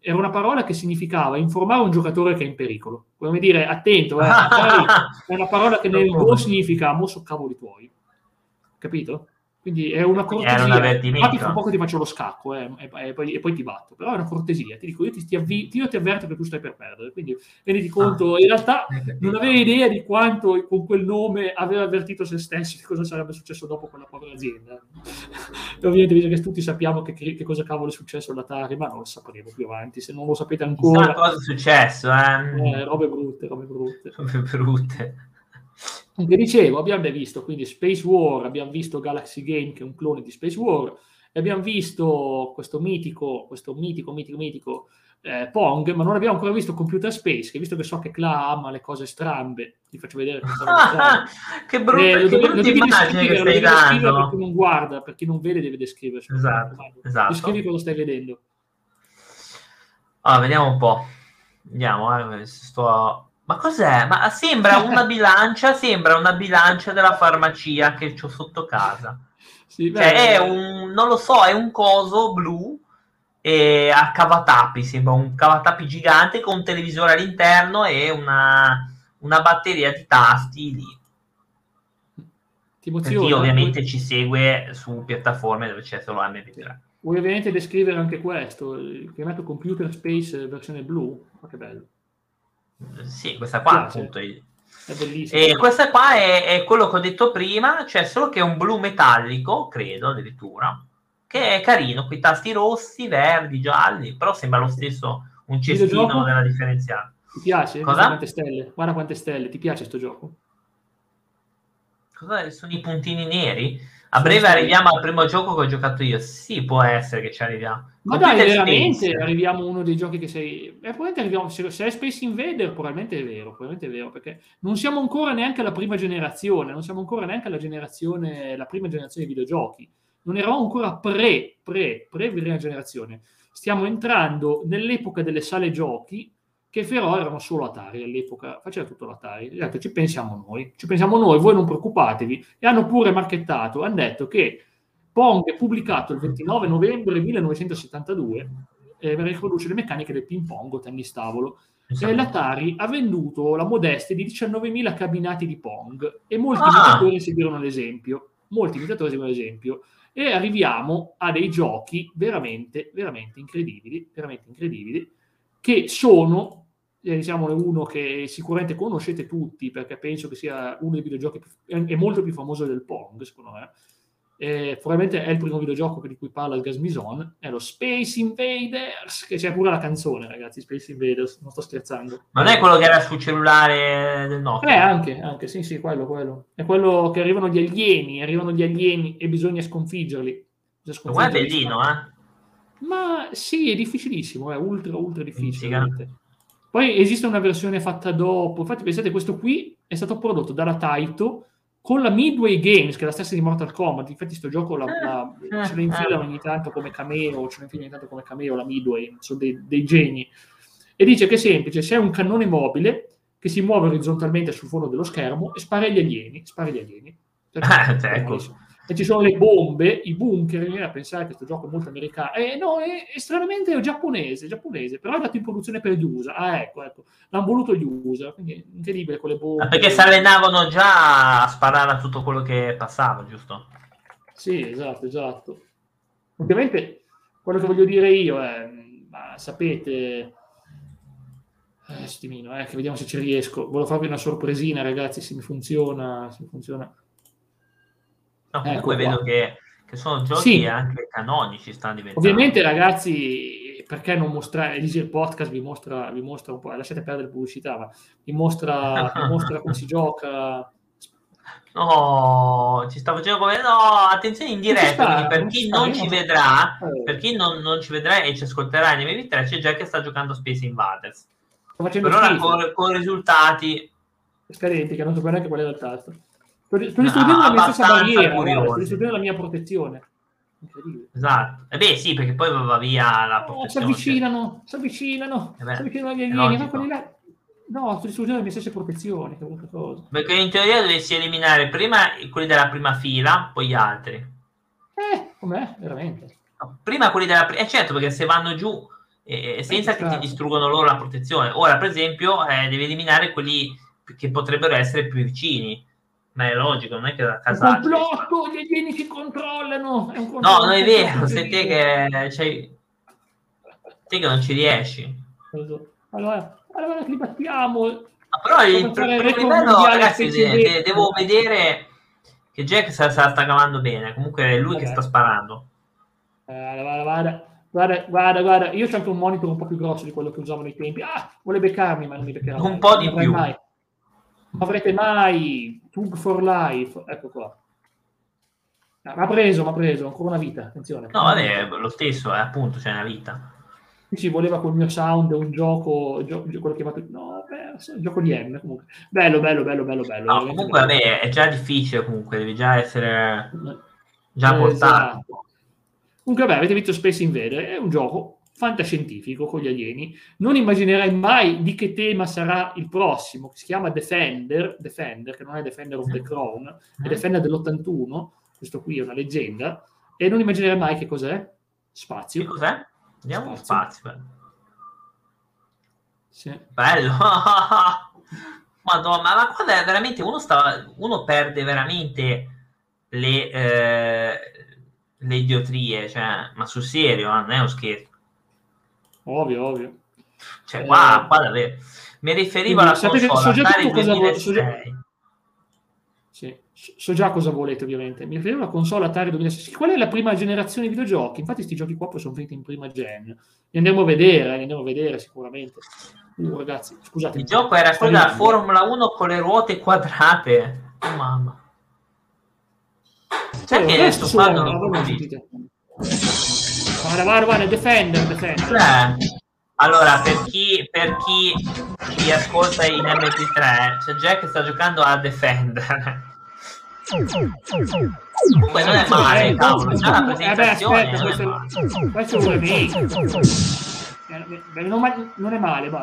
era una parola che significava informare un giocatore che è in pericolo. Come dire, attento, eh, è una parola che nel Go significa mosso cavoli tuoi. Capito? Quindi è una cortesia. Infatti, fra poco ti faccio lo scacco eh, e, e, poi, e, poi, ti batto. Però è una cortesia. Ti dico, io ti, ti, avvi, io ti avverto che tu stai per perdere. Quindi renditi conto, ah, in realtà non avevi idea di quanto con quel nome aveva avvertito se stesso di cosa sarebbe successo dopo quella povera azienda. e ovviamente, visto che tutti sappiamo che, che, cosa cavolo è successo all'Atari, ma non lo sapremo più avanti. Se non lo sapete ancora, cosa è successo, eh? eh robe brutte, robe brutte. Robe brutte. Vi dicevo, abbiamo visto quindi Space War, abbiamo visto Galaxy Game che è un clone di Space War, e abbiamo visto questo mitico, questo mitico, mitico, mitico eh, Pong, ma non abbiamo ancora visto Computer Space, che visto che so che Cla ama le cose strambe, ti faccio vedere che brutta, eh, che lo devi descrivere, lo devi descrivere per chi non guarda, per chi non vede deve descrivere. Esatto, esatto. Descrivi cosa stai vedendo. Allora, vediamo un po'. Vediamo, eh, sto ma cos'è? Ma sembra una bilancia, sembra una bilancia della farmacia che ho sotto casa. Sì, cioè, è un, non lo so, è un coso blu e a cavatapi, sembra un cavatapi gigante con un televisore all'interno e una, una batteria di tasti lì. Ti emoziona, chi ovviamente ci segue su piattaforme dove c'è solo MP3. Vuoi ovviamente descrivere anche questo, il chiamato Computer Space versione blu? Ma che bello. Sì, questa qua Piace. appunto è, è bellissima. E questa qua è, è, quello che ho detto prima, cioè solo che è un blu metallico, credo addirittura, che è carino, con i tasti rossi, verdi, gialli, però sembra lo stesso un cestino della differenziata. Ti piace? Cosa? Quante stelle? Guarda quante stelle, ti piace questo gioco? Cosa sono i puntini neri? A breve arriviamo al primo gioco che ho giocato io. Sì, può essere che ci arriviamo. Ma dai, veramente Space. arriviamo a uno dei giochi che sei. Eh, probabilmente arriviamo, se, se è Space Invader, probabilmente è vero, probabilmente è vero, perché non siamo ancora neanche alla prima generazione, non siamo ancora neanche alla generazione, la prima generazione di videogiochi. Non eravamo ancora pre, pre, pre prima generazione. Stiamo entrando nell'epoca delle sale giochi, che però erano solo Atari all'epoca, faceva tutto l'Atari. Detto, ci pensiamo noi, ci pensiamo noi, voi non preoccupatevi. E hanno pure marchettato, hanno detto che Pong è pubblicato il 29 novembre 1972 e riproduce le meccaniche del ping pong o tennis tavolo. e l'Atari ha venduto la modestia di 19.000 cabinati di Pong e molti ah. imitatori seguirono l'esempio. Molti imitatori seguirono l'esempio e arriviamo a dei giochi veramente, veramente incredibili, veramente incredibili, che sono, eh, diciamo, uno che sicuramente conoscete tutti, perché penso che sia uno dei videogiochi, più, è molto più famoso del Pong, secondo me, eh, probabilmente è il primo videogioco di cui parla il Gasmison, è lo Space Invaders, che c'è pure la canzone, ragazzi, Space Invaders, non sto scherzando. Non è quello che era sul cellulare del Nokia? Eh, anche, anche, sì, sì, quello, quello. È quello che arrivano gli alieni, arrivano gli alieni e bisogna sconfiggerli. Bisogna sconfiggerli. è bellino, eh? Ma sì, è difficilissimo, è ultra, ultra difficile. Poi esiste una versione fatta dopo, infatti pensate, questo qui è stato prodotto dalla Taito, con la Midway Games, che è la stessa di Mortal Kombat, infatti sto gioco la, la, eh, ce lo infilano ogni tanto come cameo, ce lo infilano ogni tanto come cameo la Midway, sono dei, dei geni. E dice che è semplice, c'è un cannone mobile che si muove orizzontalmente sul fondo dello schermo e spara gli alieni, spara gli alieni. Ah, ecco e ci sono le bombe, i bunker, viene a pensare che questo gioco è molto americano, eh, no, è estremamente giapponese, giapponese, però è dato in produzione per gli USA, ah ecco, ecco, l'hanno voluto gli USA, quindi incredibire con le bombe. Ah, perché si allenavano già a sparare a tutto quello che passava, giusto? Sì, esatto, esatto. Ovviamente, quello che voglio dire io è, ma sapete... Eh, stimino, eh, che vediamo se ci riesco. Volevo farvi una sorpresina, ragazzi, se mi funziona, se mi funziona No, comunque ecco vedo che, che, sono giochi sì. anche canonici, stanno diventando. Ovviamente, ragazzi, perché non mostrare? Il podcast vi mostra, vi mostra un po', lasciate perdere pubblicità, ma vi mostra, vi mostra come si gioca. No, ci sto facendo come no, attenzione in diretta, per chi non ci vedrà, eh. per chi non, non, ci vedrà e ci ascolterà in MV3 c'è già che sta giocando Space Invaders. Per ora con, con risultati scadenti che non so neanche qual è il tasto. Sto, sto distruggendo la mia stessa barriera, sto distruggendo la mia protezione. Esatto. E eh beh, sì, perché poi va via la protezione. Oh, si avvicinano, si avvicinano, eh si avvicinano agli alieni, là... No, sto distruggendo le mie stesse protezioni. Perché in teoria dovessi eliminare prima quelli della prima fila, poi gli altri. Eh, com'è? Veramente. No, prima quelli della prima... Eh certo, perché se vanno giù eh, senza che ti distruggono loro la protezione. Ora, per esempio, eh, devi eliminare quelli che potrebbero essere più vicini ma è logico, non è che da casa. Un complotto, gli alieni ci controllano. no, non è vero, sei te che sei... te che non ci riesci. Allora, allora li battiamo. Ma però il primo livello, ragazzi, de- devo vedere che Jack se la sta cavando bene. Comunque è lui Vabbè. che sta sparando. Eh, guarda, guarda, guarda, guarda, guarda, io ho anche un monitor un po' più grosso di quello che usavo nei tempi. Ah, vuole beccarmi, ma non mi beccherà. Un po' di più. Mai non avrete mai Tug for Life, ecco qua. Ah, ma preso, ma ha preso, ancora una vita, attenzione. No, vabbè, lo stesso, è appunto, c'è una vita. Ci voleva col mio sound un gioco, gio- quello chiamato, no, perso, gioco di M, comunque. Bello, bello, bello, bello, bello. No, comunque, bello. vabbè, è già difficile, comunque, devi già essere già eh, portato. Esatto. Comunque, vabbè, avete visto Space Invader, è un gioco fantascientifico con gli alieni. Non immaginerai mai di che tema sarà il prossimo, che si chiama Defender, Defender che non è Defender of the Crown, è mm. Defender dell'81, questo qui è una leggenda, e non immaginerai mai che cos'è? Spazio. Che cos'è? Andiamo spazio. spazio. Sì. Bello! Madonna, ma quando è veramente uno, sta, uno perde veramente le, eh, le idiotrie, cioè, ma sul serio, non è uno scherzo. Ovvio, ovvio. Cioè, qua, qua davvero. Mi riferivo alla console so già cosa vo- so già... Sì, so già cosa volete, ovviamente. Mi riferivo alla console Atari 2006. Qual è la prima generazione di videogiochi? Infatti, questi giochi qua poi sono finiti in prima gen. Li andiamo a vedere, li andiamo a vedere sicuramente. Uh, ragazzi, scusate. Il gioco era quello della Formula 1 con le ruote quadrate. Oh, mamma. Sai che adesso quando non Guarda, guarda, guarda, Defender, Defender. Cioè, allora, per chi, per chi ci ascolta in MP3, c'è Jack che sta giocando a Defender. Comunque non è male, cavolo, c'è presentazione. Eh beh, aspetta, questo, questo è un remake. Eh, non, è male, va.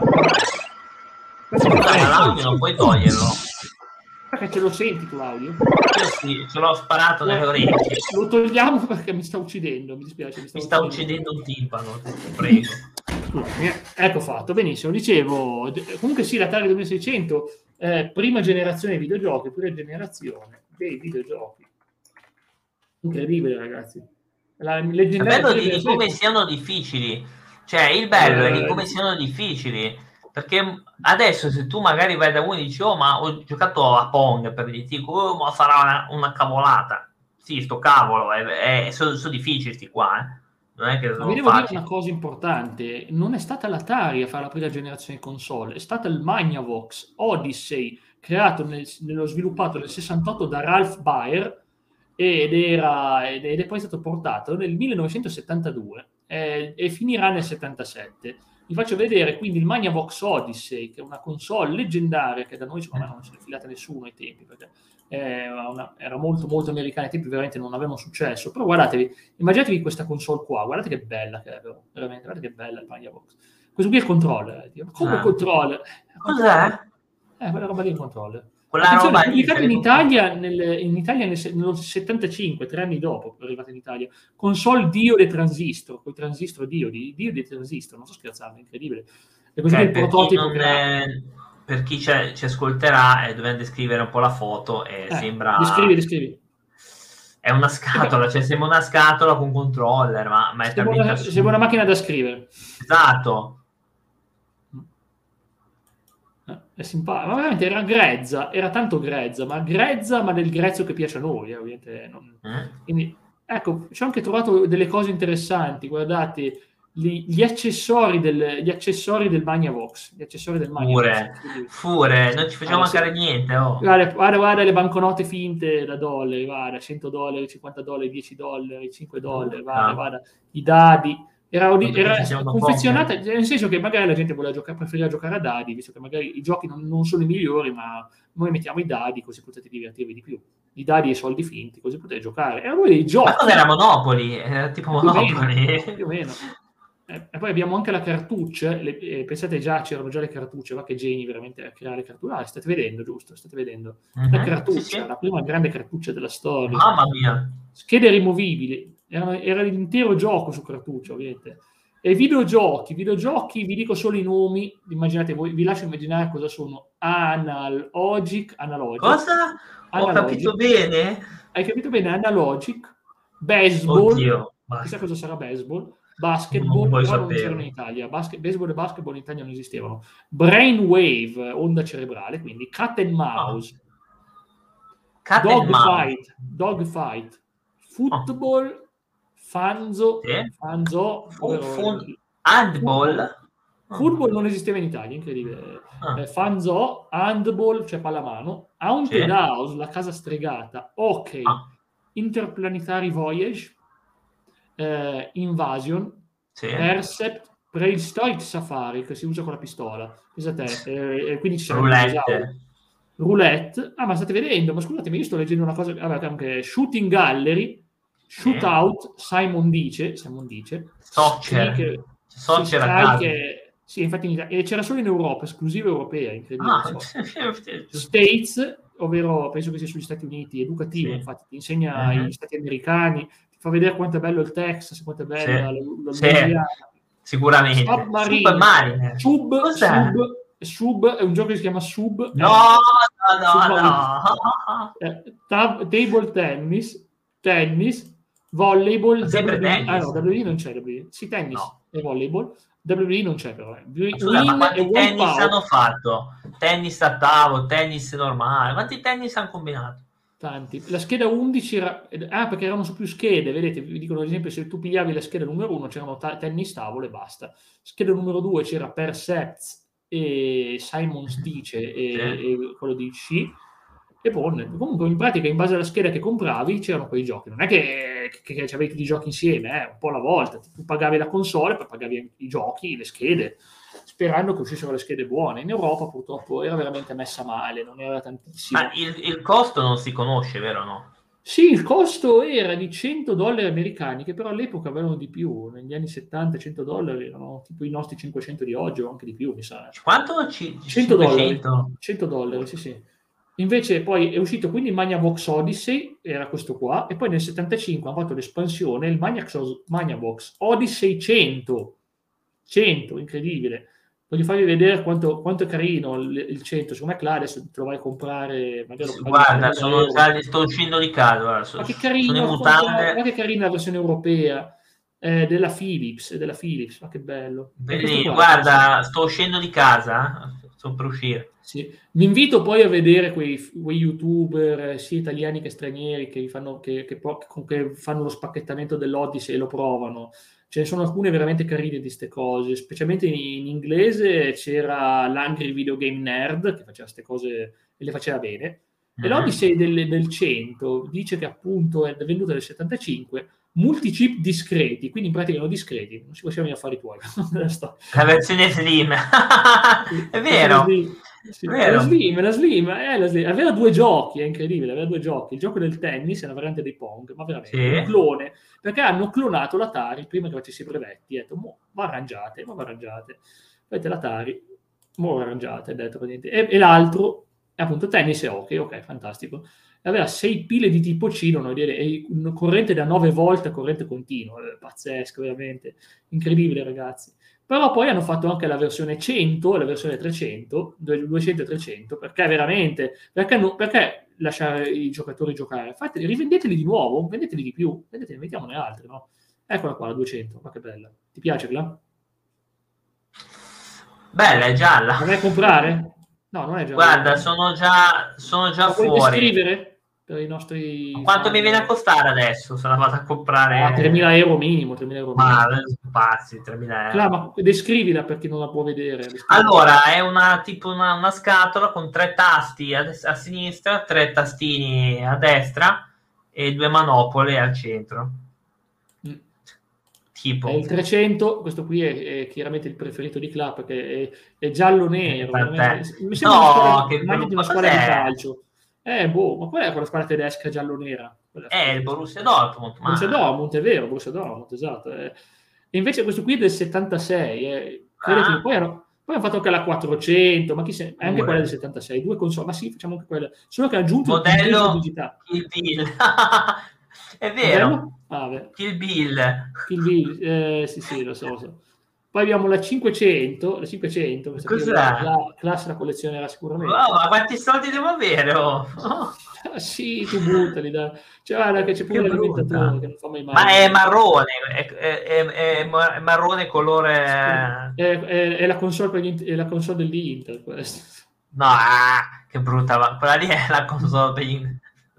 Questo è l'audio non puoi toglierlo. Perché ce lo senti tu l'audio? Eh sì, ce l'ho sparato nelle orecchie. Lo togliamo perché mi sta uccidendo, mi dispiace. Mi sta, mi sta uccidendo. un timpano, prego. ecco fatto, benissimo. Dicevo, comunque sì, l'Atari 2600, eh, prima generazione dei videogiochi, prima generazione dei videogiochi. Incredibile, ragazzi. La leggendaria è bello di come siano difficili. Cioè, il bello eh, è di come siano difficili perché adesso se tu magari vai da uno e dici, oh, ma ho giocato a Pong per dirti, oh, ma sarà una, una cavolata. Sì, sto cavolo, sono, sono difficili sti qua, eh. Non è che sono Vi devo facili. dire una cosa importante, non è stata l'Atari a fare la prima generazione di console, è stato il Magnavox Odyssey, creato nel, nello sviluppato nel 68 da Ralph Baer ed, era, ed è poi stato portato nel 1972 eh, e finirà nel 77 vi faccio vedere quindi il Magnavox Odyssey, che è una console leggendaria che da noi secondo me non se ne è filata nessuno ai tempi, perché una, era molto molto americana ai tempi, veramente non avevano successo. Però guardatevi, immaginatevi questa console qua, guardate che bella che è, veramente, guardate che bella il Magnavox. Questo qui è il controller, eh, come ah. controller? Cos'è? Eh, quella roba lì è il controller. Quella roba pubblicato in Italia, nel, in Italia nel, nel 75, tre anni dopo, è arrivato in Italia. Console Dio dei transistor, i transistor Dio, di, Dio dei transistor, non sto scherzando, è incredibile. E così okay, il prototipo chi è, per chi ci, ci ascolterà, eh, dobbiamo descrivere un po' la foto e eh, sembra... Descrivi, descrivi. È una scatola, cioè sembra una scatola con controller, ma, ma è sembra una, sembra una macchina da scrivere. Esatto, è simpatico, ma veramente era grezza, era tanto grezza, ma grezza, ma del grezzo che piace a noi, eh, ovviamente. Non... Eh? Quindi, ecco, ci ho anche trovato delle cose interessanti, guardate, gli, gli, accessori, del, gli accessori del Magnavox, gli accessori del Magnavox. Fure, fure, non ci facciamo allora, mancare niente, oh. guarda, guarda, guarda, le banconote finte da dollari, guarda, 100 dollari, 50 dollari, 10 dollari, 5 dollari, guarda, ah. guarda, i dadi, era, era confezionata nel senso che magari la gente voleva giocare, preferiva giocare a dadi, visto che magari i giochi non, non, sono i migliori, ma noi mettiamo i dadi così potete divertirvi di più. I dadi e i soldi finti, così potete giocare. Erano dei giochi. Ma cos'era Monopoli? Era tipo Monopoli. Più o meno. Più o meno. Eh, e poi abbiamo anche la cartuccia, le, eh, pensate già, c'erano già le cartucce, va che geni veramente a creare cartucce. Ah, state vedendo, giusto? State vedendo? Uh-huh. La cartuccia, sì, sì. la prima grande cartuccia della storia. Mamma mia! Schede rimovibili, era, era l'intero gioco su cartuccia, ovviamente. E videogiochi, videogiochi, vi dico solo i nomi, immaginate voi, vi lascio immaginare cosa sono. Analogic, Analogic. Cosa? Analogic. Ho capito bene? Hai capito bene? Analogic, baseball, Oddio, chissà cosa sarà baseball, basketball, non non c'erano in Italia, Basket, baseball e basketball in Italia non esistevano. Brainwave, onda cerebrale, quindi cat and mouse. Oh. dog fight, dog fight, football, oh Fanzo, sì. Fanzo Fun, fun, handball. Football non esisteva in Italia, incredibile. Ah. Eh, Fanzo, handball, cioè pallamano, Haunted sì. House, la casa stregata, ok, ah. Interplanetary Voyage, eh, Invasion, sì. Percept, Prehistoric Safari, che si usa con la pistola. Pensate, eh, quindi ci Roulette. Roulette. Ah, ma state vedendo? Ma scusatemi, io sto leggendo una cosa, vabbè, anche Shooting Gallery, Shootout, Simon dice, Simon dice Soccer, che, Soccer a che, sì, infatti e c'era solo in Europa, esclusiva europea, incredibile. Ah, States, ovvero penso che sia sugli Stati Uniti, educativo, sì. infatti ti insegna uh-huh. Stati americani, ti fa vedere quanto è bello il Texas, quanto è bella sì. la, la sì. Sicuramente. Submarine. Submarine. Sub, sub, sub, è un gioco che si chiama Sub. No, eh, no, no, no. Eh, tab- table tennis, tennis, Volleyball, sempre tennis. Ah no, WWE non c'è WWE. Sì, tennis no. e volleyball. WWE non c'è però. Eh. Scusa, ma quanti tennis power. hanno fatto? Tennis a tavolo, tennis normale. Quanti tennis hanno combinato? Tanti. La scheda 11 era... Ah, perché erano su più schede, vedete, vi dicono ad esempio se tu pigliavi la scheda numero 1 c'erano ta- tennis tavolo e basta. Scheda numero 2 c'era Percepts e Simons Dice e, e quello di Sci e Pawn. Comunque, in pratica, in base alla scheda che compravi, c'erano quei giochi. Non è che, che, che avevi tutti i giochi insieme, eh, un po' alla volta. Tu pagavi la console, poi pagavi i giochi, le schede, sperando che uscissero le schede buone. In Europa, purtroppo, era veramente messa male, non era tantissimo. Ma il, il costo non si conosce, vero no? Sì, il costo era di 100 dollari americani, che però all'epoca avevano di più. Negli anni 70 100 dollari erano tipo i nostri 500 di oggi o anche di più, mi sa. Quanto? C- 100 dollari. 100 dollari, sì, sì. Invece poi è uscito quindi il Magnavox Odyssey, era questo qua, e poi nel 75 hanno fatto l'espansione, il Magnavox Odyssey 100, 100, incredibile. Voglio farvi vedere quanto, quanto è carino il, il 100, secondo me Cla adesso te lo vai a comprare. Guarda, sono già, sto uscendo di casa. So, ma che carino, guarda che carina la versione europea eh, della Philips, della Philips, ma che bello. Bellino, guarda, sto uscendo di casa, sto per uscire. Sì. Vi invito poi a vedere quei, quei youtuber, eh, sia italiani che stranieri, che fanno, che, che, che fanno lo spacchettamento dell'Odyssey e lo provano. Ce ne sono alcune veramente carine di queste cose, specialmente in, in, inglese c'era l'Angry Video Game Nerd che faceva queste cose e le faceva bene. Mm-hmm. E l'Odyssey del, del 100 dice che appunto è venduta nel 75 multi-chip discreti, quindi in pratica erano discreti, non si facevano gli affari tuoi. la versione slim, è vero. Sì, la Slim, la Slim, eh, la Slim, aveva due giochi, è incredibile, aveva due giochi, il gioco del tennis è una variante dei Pong, ma veramente, sì. un clone, perché hanno clonato l'Atari prima che facessi i brevetti, ha detto, mo, ma arrangiate, ma arrangiate, avete l'Atari, mo arrangiate, detto, e, e l'altro, appunto, tennis e hockey, ok, fantastico, aveva sei pile di tipo C, non dire, corrente da 9 volte corrente continua, eh, pazzesco, veramente, incredibile ragazzi. Però poi hanno fatto anche la versione 100 e la versione 300, 200 e 300, perché veramente, perché, no, perché lasciare i giocatori giocare? Fateli, rivendeteli di nuovo, vendeteli di più, vendeteli, mettiamone altri, no? Eccola qua, la 200, ma che bella. Ti piace quella? Bella, è gialla. La vuoi comprare? No, non è gialla. Guarda, sono già, sono già fuori. Vuoi scrivere? Per i nostri... Quanto mi viene a costare adesso se la vado a comprare? Ah, 3.000 euro minimo, 3.000 euro minimo. Ma pazzi, 3.000 euro. Claro, ma descrivila per chi non la può vedere. Allora, è una, tipo una, una, scatola con tre tasti a, a, sinistra, tre tastini a destra e due manopole al centro. Mm. Tipo. È il 300, questo qui è, è, chiaramente il preferito di Club perché è, è giallo-nero. Mi sembra no, una squadra, che una squadra di calcio. Eh, boh, ma qual è quella squadra tedesca giallo-nera? È il Borussia Dortmund. Ma... Borussia Dortmund, è vero, Borussia Dortmund, esatto. Eh. E invece questo qui è del 76, eh. ah. poi, hanno, poi, hanno, fatto anche la 400, ma chi se... anche quella del 76, due console, ma sì, facciamo anche quella. Solo che hanno aggiunto modello digitale. Kill Bill. è vero. Ah, Kill Bill. Kill Bill, eh, sì, sì, lo so, lo so. Poi abbiamo la 500, la 500, questa Cos'è? La, la classe la collezionerà sicuramente. Wow, ma quanti soldi devo avere? Oh. Ah, sì, tu buttali. Da... Cioè, guarda che c'è pure l'alimentatore che non fa mai male. Ma è marrone, è, è, è, è marrone colore... È, la console, gli, è la console dell'Inter questa. No, ah, che brutta, quella lì è la console per gli...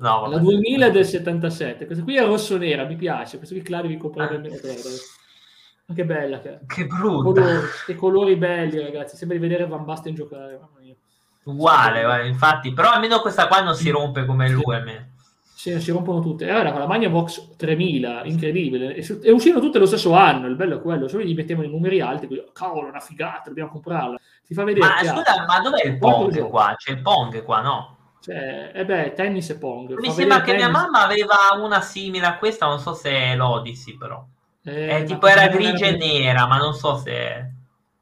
No, la 2000 del 77, questa qui è rosso-nera, mi piace, questo qui Clari vi comprare ah. per ma che bella che, che brutta. Colori, che colori belli, ragazzi. Sembra di vedere Van Basten giocare. Uguale, infatti, però almeno questa qua non si rompe come l'UM. Sì, si rompono tutte. E ora con la Magna Box 3000, incredibile. E, e uscivano tutte lo stesso anno, il bello è quello. Solo gli mettevano i numeri alti, quindi, cavolo, una figata, dobbiamo comprarla. Ti fa vedere. Ma scusa, ma dov'è il Pong qua? C'è il Pong qua, no? Cioè, eh beh, tennis e Pong. Mi sembra che tennis. mia mamma aveva una simile a questa, non so se è l'Odyssey, però. Eh, eh, tipo era grigia e nera, ma non so se...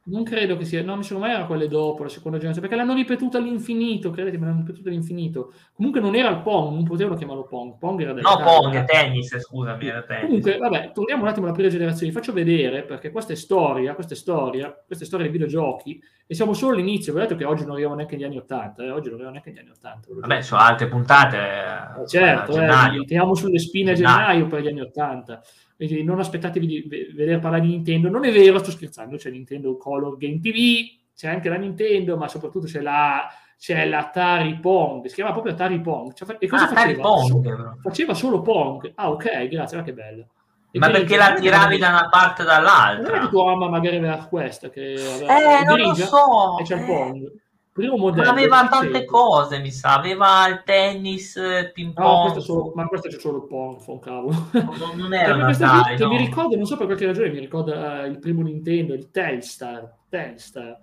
Non credo che sia, no, secondo me era quelle dopo, la seconda generazione, perché l'hanno ripetuta all'infinito, credetemi, l'hanno ripetuta all'infinito. Comunque non era il Pong, non potevano chiamarlo Pong, Pong era del No, Pong, è tennis, scusami, era tennis. Comunque, vabbè, torniamo un attimo alla prima generazione, vi faccio vedere, perché questa è storia, questa è storia, questa è storia dei videogiochi, e siamo solo all'inizio, detto che oggi non arriviamo neanche agli anni 80, eh? oggi non arriviamo neanche agli anni 80. Vabbè, sono altre puntate. Eh, certo, eh, teniamo sulle spine a gennaio per gli anni 80 non aspettatevi di vedere parlare di Nintendo. Non è vero, sto scherzando, c'è Nintendo Color Game TV, c'è anche la Nintendo, ma soprattutto c'è la c'è l'Atari Pong, si chiama proprio Atari Pong. Cioè, e cosa ah, faceva? Pong, faceva solo Pong. Ah, ok, grazie, ma che bello. E ma perché la tiravi da una parte o dall'altra? Non è che tua mamma magari aveva questa che aveva eh, non lo so. E c'è il Pong primo modello. Ma aveva tante cose, mi sa. Aveva il tennis, ping pong. No, questo solo, ma questo c'è solo il pong, fa un cavolo. Non, non era una Atari, no. mi ricordo, non so per qualche ragione, mi ricorda uh, il primo Nintendo, il Telstar. Telstar.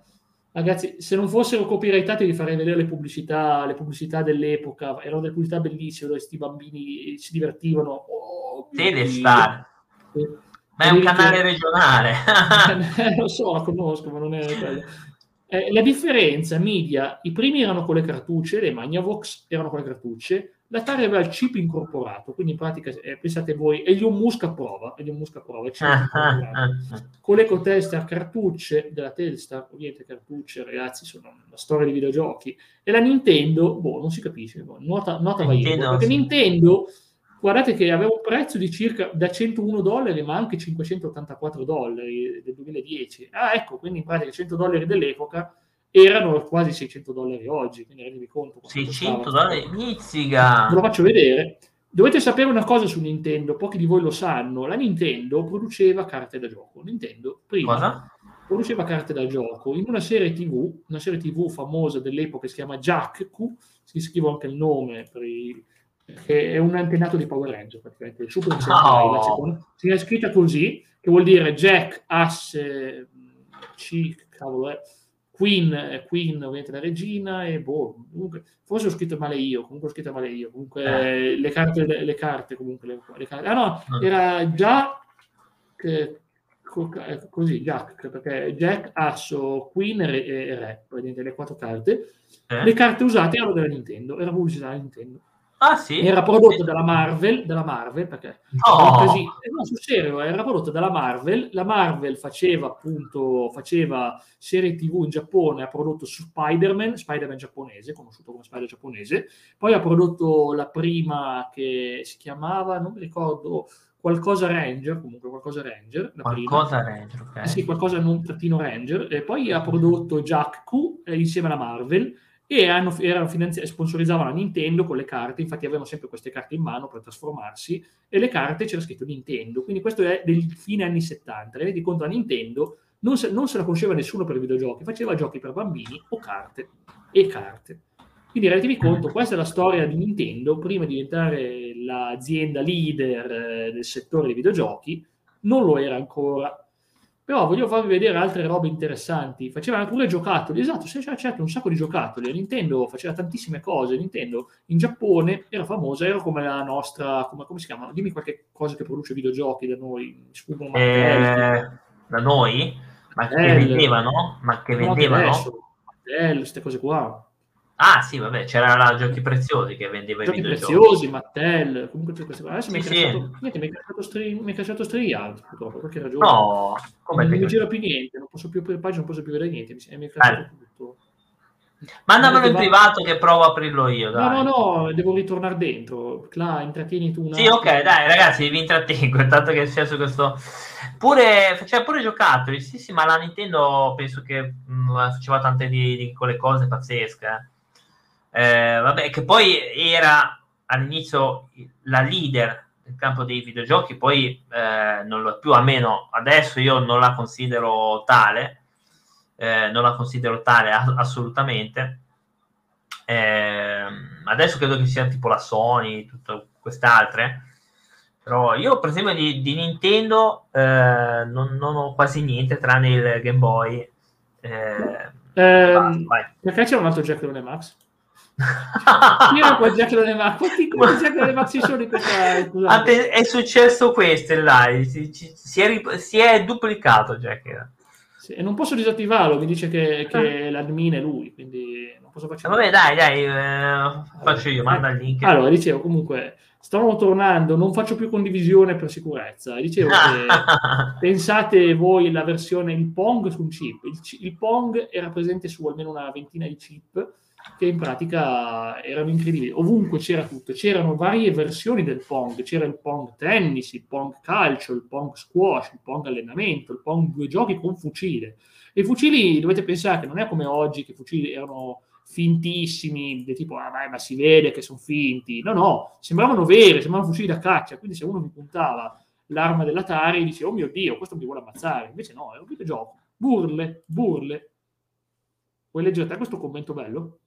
Ragazzi, se non fossero copyrightati vi farei vedere le pubblicità, le pubblicità dell'epoca. Erano delle pubblicità bellissime dove questi bambini si divertivano. Oh, Telstar. Sì. Ma è un canale regionale. Eh, lo so, lo conosco, ma non è quello. Eh, la differenza media, i primi erano con le cartucce, le Magnavox erano con le cartucce, l'Atari aveva il chip incorporato, quindi in pratica eh, pensate voi, Elion Musk a prova, Elion Musk a prova, con le coteste cartucce della Telstar, ovviamente cartucce ragazzi sono una storia di videogiochi, e la Nintendo, boh, non si capisce, boh, nota, nota Nintendo, perché sì. Guardate che aveva un prezzo di circa da 101 dollari, ma anche 584 dollari del 2010, ah ecco, quindi in pratica 100 dollari dell'epoca, erano quasi 600 dollari oggi, quindi rendevi conto. 600 dollari, mizziga! Ve lo faccio vedere. Dovete sapere una cosa su Nintendo, pochi di voi lo sanno, la Nintendo produceva carte da gioco. Nintendo prima cosa? produceva carte da gioco in una serie TV, una serie TV famosa dell'epoca che si chiama Jack Q, si scrive anche il nome per i, che è un antenato di Power Ranger praticamente, il Super oh. si è scritta così, che vuol dire Jack, asse, C, cavolo è, Queen, Queen ovviamente la regina e boh, comunque, forse ho scritto male io, comunque ho scritto male io, comunque eh. le, carte, le, le, carte, comunque le, le carte. Ah no, mm. era già che, eh, così, Jack, perché Jack, Asso, Queen e, e Re, le quattro carte. Eh. Le carte usate erano della Nintendo, era pubblicità della Nintendo. Ah, sì? Era prodotto dalla Marvel, dalla Marvel perché no. Così, eh, no, sul serio, era prodotto dalla Marvel. La Marvel faceva appunto faceva serie TV in Giappone, ha prodotto Spider-Man, Spider-Man giapponese, conosciuto come Spider giapponese. Poi ha prodotto la prima che si chiamava, non mi ricordo, qualcosa Ranger, comunque qualcosa Ranger. qualcosa prima. Ranger, ok. Sì, qualcosa non trattino Ranger. E poi ha prodotto Jack Q eh, insieme alla Marvel e hanno, erano finanzi- sponsorizzavano Nintendo con le carte, infatti avevano sempre queste carte in mano per trasformarsi e le carte c'era scritto Nintendo, quindi questo è del fine anni 70, rendi conto la Nintendo non se, non se la conosceva nessuno per i videogiochi, faceva giochi per bambini o carte e carte. Quindi rendetevi conto, questa è la storia di Nintendo, prima di diventare l'azienda leader eh, del settore dei videogiochi, non lo era ancora, però voglio farvi vedere altre robe interessanti. Facevano pure giocattoli, esatto, c'era certo un sacco di giocattoli. Nintendo faceva tantissime cose. Nintendo in Giappone era famosa, era come la nostra, come, come si chiama? Dimmi qualche cosa che produce videogiochi da noi. Sfuggono eh, da noi? Ma che vendevano? Ma che vendevano? Mattel, queste cose qua. Ah sì, vabbè, c'era la Giochi Preziosi che vendeva Giochi i videogiochi. Preziosi, Mattel, comunque c'è queste cose. Adesso sì, mi, è cacciato, sì. mi è cacciato Stray, mi cacciato Stray Art, purtroppo, perché ragione. No, come non mi gira più niente, non posso più aprire pagina, non posso più vedere niente, mi, è cacciato eh. tutto. Mandamelo in privato che provo a aprirlo io. Dai. No, no, no, devo ritornare dentro. Cla, intrattieni tu. Sì, ok, dai, ragazzi, vi intrattengo. Intanto che sia su questo. Pure faceva pure giocattoli. Sì, sì, ma la Nintendo penso che mh, faceva tante di, di quelle cose pazzesche. Eh. Eh, vabbè, che poi era all'inizio la leader nel campo dei videogiochi, poi eh, non lo è più, almeno adesso io non la considero tale, eh, non la considero tale a- assolutamente. Eh, adesso credo che sia tipo la Sony, tutte queste altre. Però io, per esempio, di, di Nintendo eh, non, non, ho quasi niente tranne il Game Boy. Eh, ehm, perché c'è un altro Jack Max? Io con Jack Lonemax, quanti, quanti Jack Lonemax ci sono in questa... È successo questo, là, si, si, è, si è duplicato Jack. Sì, e non posso disattivarlo, mi dice che, che ah. l'admin è lui, quindi non posso fare... Vabbè dai, dai, eh, faccio io, manda il link. Allora, dicevo, comunque, stavano tornando, non faccio più condivisione per sicurezza. Dicevo che pensate voi la versione, il Pong su un chip. Il, il Pong era presente su almeno una ventina di chip, che in pratica erano incredibili. Ovunque c'era tutto, c'erano varie versioni del Pong, c'era il Pong tennis, il Pong calcio, il Pong squash, il Pong allenamento, il Pong due giochi con fucile. E i fucili dovete pensare che non è come oggi che i fucili erano fintissimi, del tipo, ah, vai, ma si vede che sono finti. No, no, sembravano veri, sembravano fucili da caccia. Quindi se uno mi puntava l'arma dell'Atari, dice, oh mio Dio, questo mi vuole ammazzare. Invece no, è un videogioco. Burle, burle. Vuoi leggere te questo commento bello?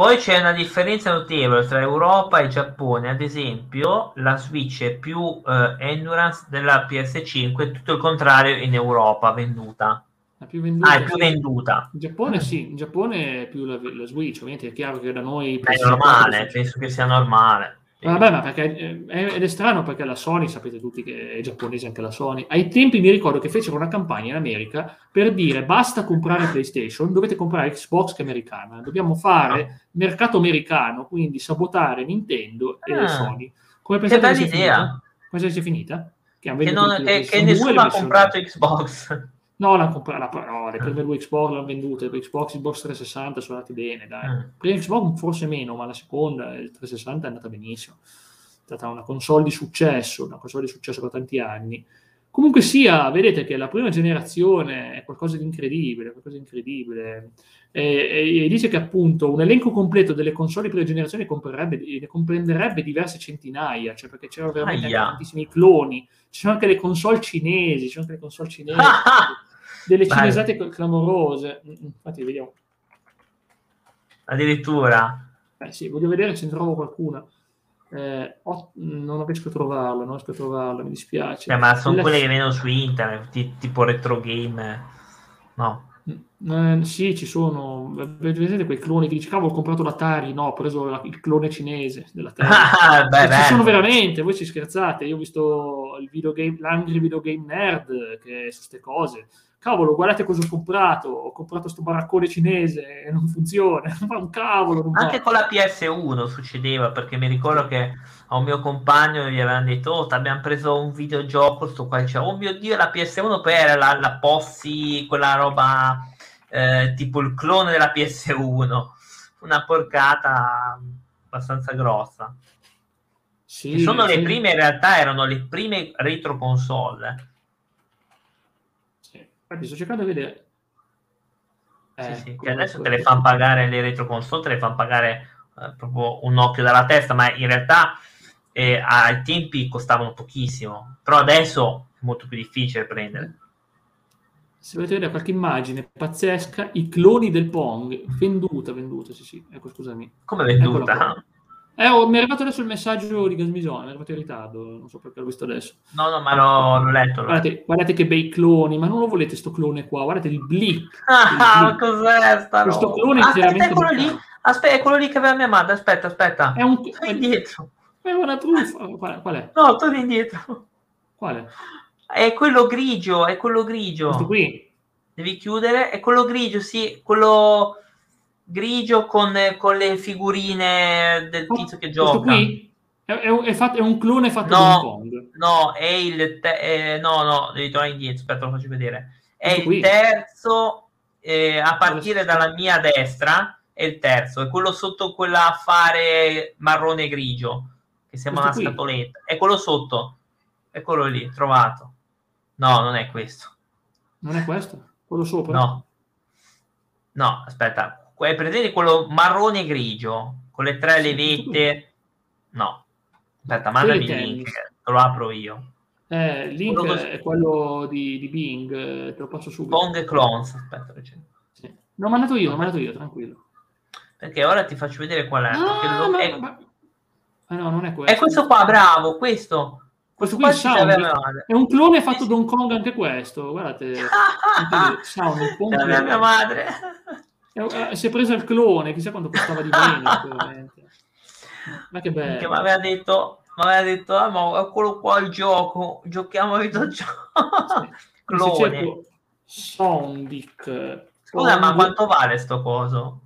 Poi c'è una differenza notevole tra Europa e Giappone, ad esempio la Switch è più eh, endurance della PS5, tutto il contrario in Europa venduta. La più venduta, ah, è più venduta. In Giappone sì, in Giappone è più la, la Switch, ovviamente è chiaro che da noi... È normale, penso che sia normale. Vabbè, ma perché eh, ed è strano perché la Sony, sapete tutti che è giapponese anche la Sony. Ai tempi mi ricordo che fecero una campagna in America per dire basta comprare PlayStation, dovete comprare Xbox che è americana. Dobbiamo fare ah. mercato americano, quindi sabotare Nintendo e ah. Sony. Come pensate che, sia idea. finita? Come sia finita? Che, che, non, che, che nessuno ha comprato Xbox. No, l'hanno comprato, no, le prime due Xbox l'hanno vendute, le Xbox Xbox 360 sono andate bene, dai. Mm. Prima Xbox forse meno, ma la seconda, il 360 è andata benissimo. È stata una console di successo, una console di successo per tanti anni. Comunque sia, vedete che la prima generazione è qualcosa di incredibile, qualcosa di incredibile. E, e, e dice che appunto un elenco completo delle console di prima generazione ne comprenderebbe diverse centinaia, cioè perché c'erano veramente tantissimi cloni. Ci sono anche le console cinesi, ci sono anche le console cinesi. delle cinesate clamorose. Mm, mm, infatti, vediamo. Addirittura. Eh sì, voglio vedere se ne trovo qualcuna. Eh, oh, non riesco a trovarla, non riesco a trovarla, mi dispiace. Eh, ma sono La... quelle che vengono su internet, tipo retro game. No. Mm, eh, sì, ci sono. Vedete quei cloni che dici, cavolo, ho comprato l'Atari. No, ho preso la, il clone cinese dell'Atari. Ah, beh, ci sono veramente, voi ci scherzate. Io ho visto il videogame, l'Angry Video Game Nerd che è su queste cose cavolo, guardate cosa ho comprato, ho comprato sto baraccone cinese e non funziona, ma un cavolo. Non Anche va. con la PS1 succedeva, perché mi ricordo che a un mio compagno gli avevano detto, oh, abbiamo preso un videogioco, sto qua diceva, oh mio Dio, la PS1 poi era la, la Possi, quella roba eh, tipo il clone della PS1, una porcata abbastanza grossa. Sì, sono sì. le prime, in realtà erano le prime retro console Infatti sto cercando di vedere. Eh, sì, sì, che adesso te le fanno pagare le retro console, te le fanno pagare eh, proprio un occhio dalla testa, ma in realtà eh, ai tempi costavano pochissimo, però adesso è molto più difficile prendere. Se volete vedere qualche immagine pazzesca, i cloni del Pong, venduta, venduta, sì sì, ecco scusami. Come venduta? Eh, oh, mi è arrivato adesso il messaggio di Gasmisone, mi è arrivato in ritardo, non so perché l'ho visto adesso. No, no, ma l'ho, l'ho letto. L'ho guardate, guardate, che bei cloni, ma non lo volete sto clone qua, guardate il blip. Ah, cos'è sta Questo clone è veramente... È quello lì? Aspetta, è quello lì che aveva mia madre, aspetta, aspetta. È un... È indietro. È una truffa. Qual, qual è? No, torni indietro. Quale? È quello grigio, è quello grigio. Questo qui? Devi chiudere, è quello grigio, sì, quello grigio con, con le figurine del tizio che gioca. Qui? È, è, fatto, è, un clone fatto no. No, è il te- eh, no, no, devi tornare indietro, aspetta, lo faccio vedere. È Questo il qui? terzo eh, a partire dalla mia destra, è il terzo, è quello sotto quell'affare marrone grigio che sembra Questo una qui? scatoletta. È quello sotto, è quello lì, trovato. No, non è questo. Non è questo? Quello sopra? No. No, aspetta, è presente quello marrone grigio con le tre levette? No, aspetta, mandami il link, lo apro io. Eh, il link quello è quello di, di Bing, te lo passo subito. Bong Clones, aspetta. Sì. L'ho mandato io, l'ho mandato io, tranquillo. Perché ora ti faccio vedere qual è. Ah, lo... ma, è... Ma... Ah, no, non è questo. È questo qua, bravo, questo. Questo qui è, Sound. è un clone fatto da Hong Kong anche questo, guardate. Sound, la mia madre. Eh, si è preso il clone, chissà quanto costava di meno. ma che bello. Che mi aveva detto, mi aveva detto ah, ma eccolo qua il gioco, giochiamo a videogioco. Sì. clone. Sondic. Scusa, ma quanto vale sto coso?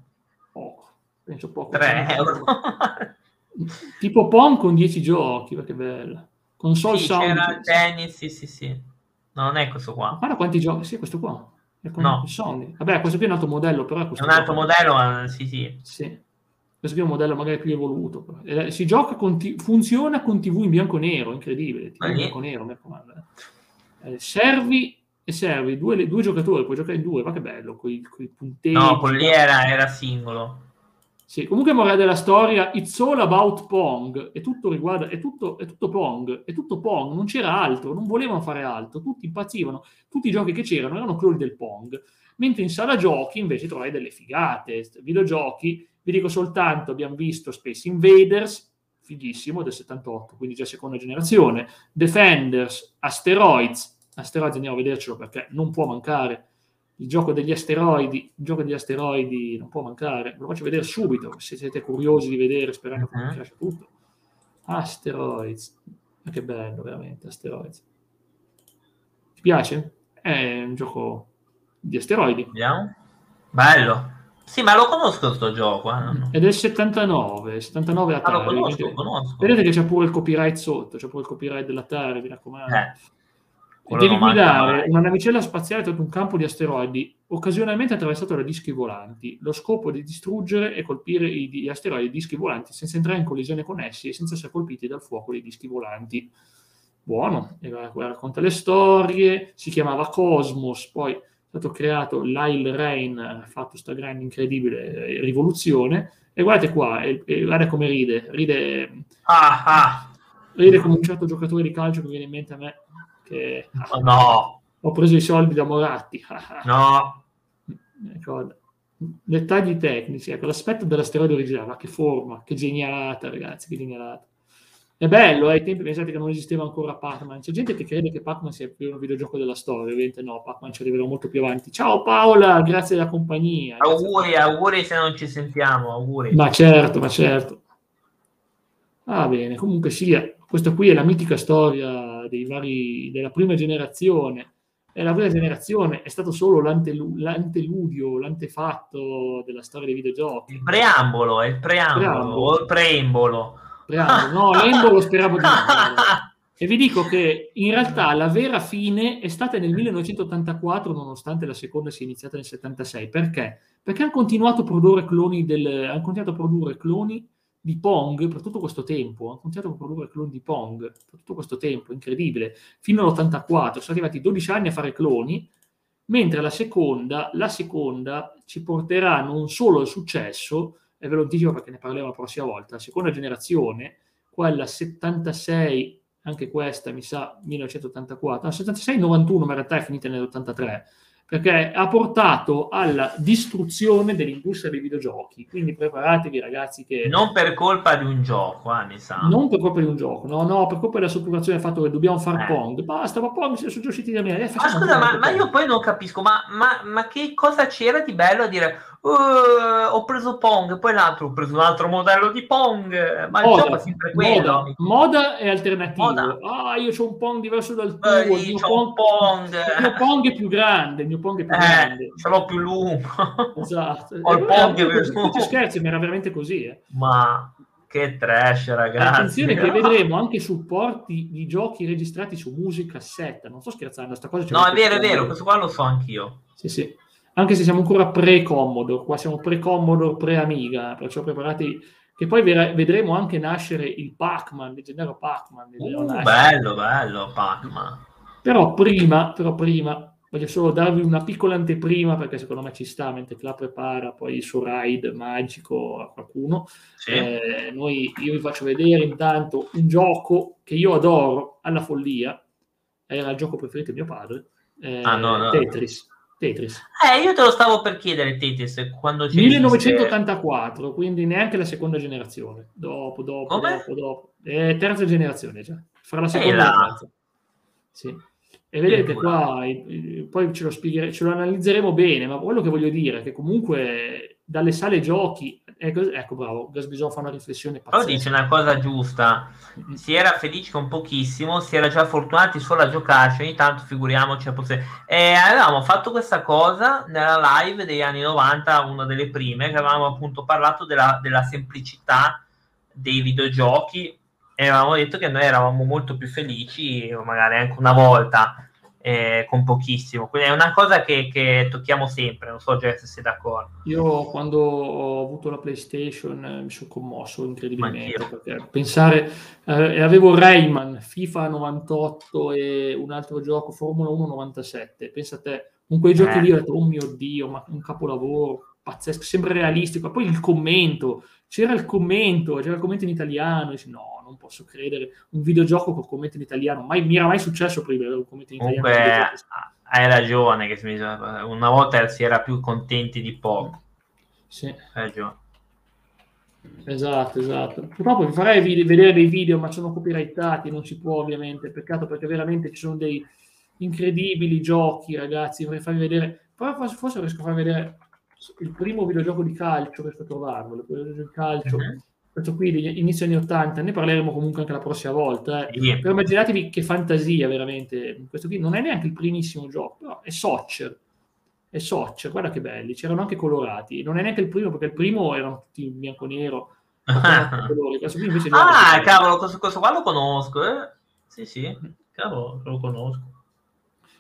Poco, penso poco. 3 euro. tipo Pong con 10 giochi, ma che bello. Console sì, Sound. C'era tennis, sì, sì, sì. No, non è questo qua. Guarda quanti giochi, sì, questo qua. No. Sony. Vabbè, questo qui è un altro modello, però... È un altro modello, ma sì, sì. Sì. Questo qui è un modello magari più evoluto. Eh, si gioca con t- funziona con TV in bianco e nero, incredibile. TV in bianco e nero, mi raccomando. Eh. eh, servi e servi due, due, giocatori, puoi giocare in due, ma che bello, con i punteggi. No, quello lì era, era singolo. Sì, comunque morale della storia, it's all about Pong, è tutto riguarda, è tutto, è tutto Pong, è tutto Pong, non c'era altro, non volevano fare altro, tutti impazzivano, tutti i giochi che c'erano erano cloni del Pong, mentre in sala giochi invece trovai delle figate, videogiochi, vi dico soltanto, abbiamo visto Space Invaders, fighissimo, del 78, quindi già seconda generazione, Defenders, Asteroids, Asteroids andiamo a vedercelo perché non può mancare, il gioco degli asteroidi, il gioco degli asteroidi non può mancare, ve lo faccio vedere subito, se siete curiosi di vedere, sperando che uh-huh. mi piace tutto. Asteroids. Ma che bello, veramente, Asteroids. Ti piace? È un gioco di asteroidi. Vediamo. Bello. Sì, ma lo conosco questo gioco. Eh? È del 79, 79 Atari. Ah, lo conosco, vedete, conosco. vedete che c'è pure il copyright sotto, c'è pure il copyright dell'Atari, mi raccomando. Eh. Devi guidare una navicella spaziale tra un campo di asteroidi occasionalmente attraversato da dischi volanti. Lo scopo è di distruggere e colpire gli asteroidi e i dischi volanti senza entrare in collisione con essi e senza essere colpiti dal fuoco dei dischi volanti. Buono, racconta le storie, si chiamava Cosmos, poi è stato creato Lyle Rain, ha fatto sta grande incredibile rivoluzione, e guardate qua, e, e guarda come ride, ride, ah, ah. ride come un certo giocatore di calcio che viene in mente a me che oh, no. ho preso i soldi da Moratti. no. Ecco, dettagli tecnici, ecco, l'aspetto dell'asteroide originale, ma che forma, che genialata, ragazzi, che genialata. È bello, eh, ai tempi pensate che non esisteva ancora Pac-Man. C'è gente che crede che Pac-Man sia più un videogioco della storia, ovviamente no, Pac-Man ci arriverà molto più avanti. Ciao Paola, grazie della compagnia. Auguri, auguri se non ci sentiamo, auguri. Ma certo, ma certo. Ah bene, comunque sia, questa qui è la mitica storia dei vari, della prima generazione. E la prima generazione è stato solo l'antelu- l'anteludio, l'antefatto della storia dei videogiochi. Il preambolo, è il preambolo, preambolo. o il preambolo. preambolo. No, l'embolo speravo di no. E vi dico che in realtà la vera fine è stata nel 1984, nonostante la seconda sia iniziata nel 76. Perché? Perché hanno continuato a produrre cloni del, hanno continuato a produrre cloni di Pong per tutto questo tempo, hanno continuato a produrre cloni di Pong per tutto questo tempo, incredibile, fino all'84, sono arrivati 12 anni a fare cloni, mentre la seconda, la seconda ci porterà non solo al successo, e ve lo anticipo perché ne parleremo la prossima volta, la seconda generazione, quella 76, anche questa mi sa 1984, no, 76-91 ma in realtà è finita nell'83, perché ha portato alla distruzione dell'industria dei videogiochi. Quindi preparatevi, ragazzi. Che... Non per colpa di un gioco, eh, mi sa. Non per colpa di un gioco, no, no, per colpa della saturazione del fatto che dobbiamo fare eh. Pong. Basta, ma Pong sono già usciti da me. Eh, ma scusa, ma, ma, io poi non capisco, ma, ma, ma che cosa c'era di bello a dire Uh, ho preso Pong, poi l'altro ho preso un altro modello di Pong, ma moda, il gioco è sempre quello. Moda, moda è alternativo. Moda. Ah, io ho un Pong diverso dal tuo. Eh, il, mio pong, pong. il mio Pong è più grande, il mio Pong è più eh, grande. Ce l'ho più lungo. Esatto. Ho il Pong è più lungo. scherzi, ma era veramente così. Eh. Ma che trash, ragazzi. Attenzione che vedremo anche supporti di giochi registrati su musica cassetta. Non sto scherzando, sta cosa No, è vero, è vero, questo qua lo so anch'io. Sì, sì anche se siamo ancora pre-Commodore, qua siamo pre-Commodore, pre-Amiga, perciò preparati che poi vedremo anche nascere il Pac-Man, il leggendario Pac-Man. Uh, bello, bello, Pac-Man. Però prima, però prima, voglio solo darvi una piccola anteprima, perché secondo me ci sta, mentre la prepara poi il suo ride magico a qualcuno. Sì. Eh, noi, io vi faccio vedere intanto un gioco che io adoro alla follia, era il gioco preferito di mio padre, eh, ah, no, no. Tetris. Tetris. Eh, io te lo stavo per chiedere Tetris quando c'è 1984, quindi neanche la seconda generazione. Dopo, dopo, Come? dopo, dopo. Eh, terza generazione già. Fra la seconda e la terza. Sì. E vedete qua, poi ce lo, spieghere, ce lo analizzeremo bene, ma quello che voglio dire è che comunque dalle sale giochi, ecco, ecco bravo, Gasbison fa una riflessione pazzesca. Però dice una cosa giusta, si era felici con pochissimo, si era già fortunati solo a giocarci, ogni tanto figuriamoci a poter... E avevamo fatto questa cosa nella live degli anni 90, una delle prime, che avevamo appunto parlato della, della semplicità dei videogiochi e avevamo detto che noi eravamo molto più felici, magari anche una volta, eh, con pochissimo. Quindi è una cosa che, che, tocchiamo sempre, non so Jess se sei d'accordo. Io quando ho avuto la PlayStation eh, mi sono commosso incredibilmente perché pensare, eh, avevo Rayman, FIFA 98 e un altro gioco, Formula 1 97, pensa a te, con quei giochi lì ho detto, oh mio Dio, ma un capolavoro, pazzesco, sembra realistico, poi il commento, c'era il commento, c'era il commento in italiano, dici, no, non posso credere, un videogioco con commento in italiano, mai, mi era mai successo prima un commento in italiano. Comunque hai ragione, che una volta si era più contenti di poco. Sì. Hai ragione. Esatto, esatto. Purtroppo vi farei video, vedere dei video, ma sono copyrightati, non si può ovviamente, peccato perché veramente ci sono dei incredibili giochi, ragazzi, vorrei farvi vedere, però forse, forse riesco a farvi vedere il primo videogioco di calcio, riesco a trovarlo, il videogioco di calcio, uh-huh questo qui inizio anni 80, ne parleremo comunque anche la prossima volta. Eh. Sì. Però immaginatevi che fantasia veramente. Questo qui non è neanche il primissimo gioco, però è Soccer. È Soccer, guarda che belli, c'erano anche colorati. Non è neanche il primo, perché il primo erano tutti in bianco-nero. invece ah, cavolo, questo, questo qua lo conosco, eh? Sì, sì, cavolo, lo conosco.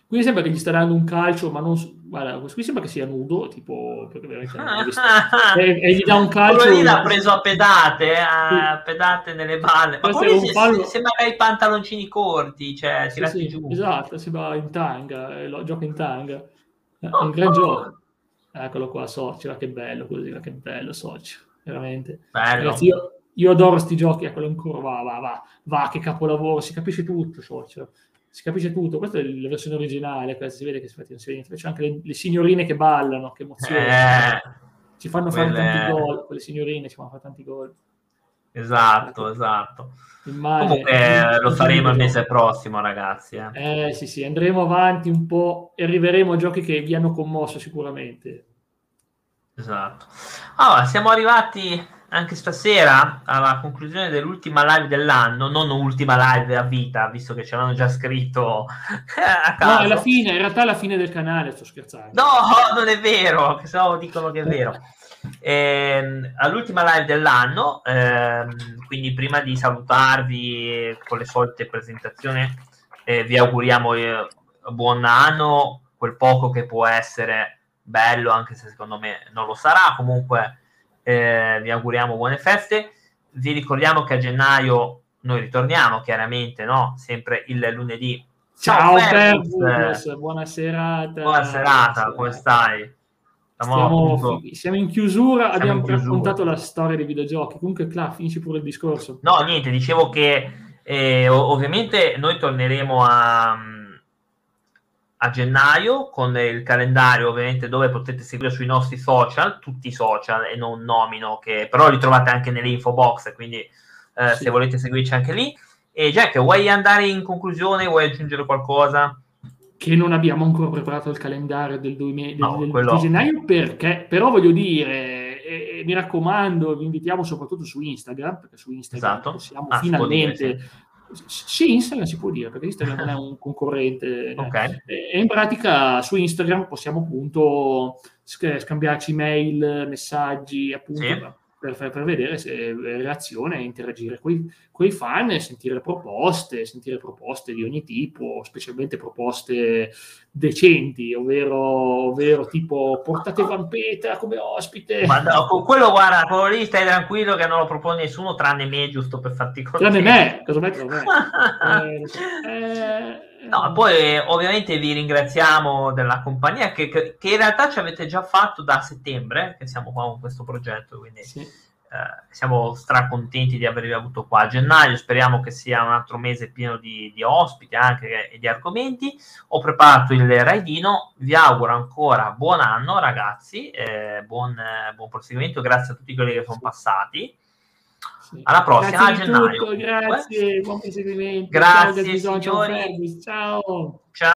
Qui sembra che gli sta dando un calcio, ma non. Guarda, qui sembra che sia nudo, tipo. Perché veramente e, e, gli dà un calcio. Quello lì l'ha preso a pedate, a pedate nelle balle. Ma quello si, fallo... sembra che ha i pantaloncini corti, cioè sì, tirati sì, giù. Esatto, sembra in tanga, eh, lo, gioca in tanga. È oh, un gran oh. gioco. Eccolo qua, Soci, che bello così, che bello Soci, veramente. Bello. Ragazzi, io, io adoro questi giochi, eccolo ancora, va, va, va, va, che capolavoro, si capisce tutto, Soci si capisce tutto. Questa è la versione originale, si vede che si fa c'è anche le, le, signorine che ballano, che emozione. Eh, ci fanno fare quelle... tanti gol, quelle signorine ci fanno fare tanti gol. Esatto, esatto. Immagine, Comunque lo faremo il mese prossimo, ragazzi. Eh. eh sì, sì, andremo avanti un po' e arriveremo a giochi che vi hanno commosso sicuramente. Esatto. Allora, siamo arrivati anche stasera alla conclusione dell'ultima live dell'anno, non ultima live della vita, visto che ce l'hanno già scritto a caso. No, è la fine, in realtà è la fine del canale, sto scherzando. No, non è vero, che se no dicono che è vero. Eh, all'ultima live dell'anno, ehm, quindi prima di salutarvi con le solite presentazioni, eh, vi auguriamo eh, buon anno, quel poco che può essere bello, anche se secondo me non lo sarà, comunque eh, vi auguriamo buone feste. Vi ricordiamo che a gennaio noi ritorniamo, chiaramente, no? Sempre il lunedì. Ciao, Ciao Fergus, buona serata. Buona serata, come stai? Stiamo, siamo in chiusura, siamo abbiamo in chiusura. raccontato la storia dei videogiochi. Comunque, Cla, finisci pure il discorso. No, niente, dicevo che eh, ovviamente noi torneremo a a gennaio con il calendario ovviamente dove potete seguire sui nostri social, tutti i social e non nomino che però li trovate anche nelle info box, quindi eh, sì. se volete seguirci anche lì. E Jack, vuoi andare in conclusione? Vuoi aggiungere qualcosa? Che non abbiamo ancora preparato il calendario del, 2000, no, del, quello... gennaio perché, però voglio dire, e, e mi raccomando, vi invitiamo soprattutto su Instagram, perché su Instagram esatto. possiamo ah, finalmente sì, Instagram si può dire, perché Instagram non è un concorrente. Okay. E in pratica su Instagram possiamo appunto scambiarci mail, messaggi, appunto. Sì per, per, vedere se reazione e interagire con i fan, sentire proposte, sentire proposte di ogni tipo, specialmente proposte decenti, ovvero, ovvero tipo portate Vampeta come ospite. Ma no, quello guarda, quello lì stai tranquillo che non lo propone nessuno tranne me, giusto per farti contento. Tranne me, cosa metto me? eh, eh, No, poi ovviamente vi ringraziamo della compagnia che, che, che, in realtà ci avete già fatto da settembre, che siamo qua con questo progetto, quindi sì. Eh, siamo stracontenti di avervi avuto qua a gennaio, speriamo che sia un altro mese pieno di, di ospiti anche e di argomenti. Ho preparato il raidino, vi auguro ancora buon anno ragazzi, eh, buon, buon proseguimento, grazie a tutti quelli che sono passati. Alla prossima, grazie a gennaio. Tutto, grazie, buon proseguimento. Grazie, ciao, signori. Ciao. Ciao.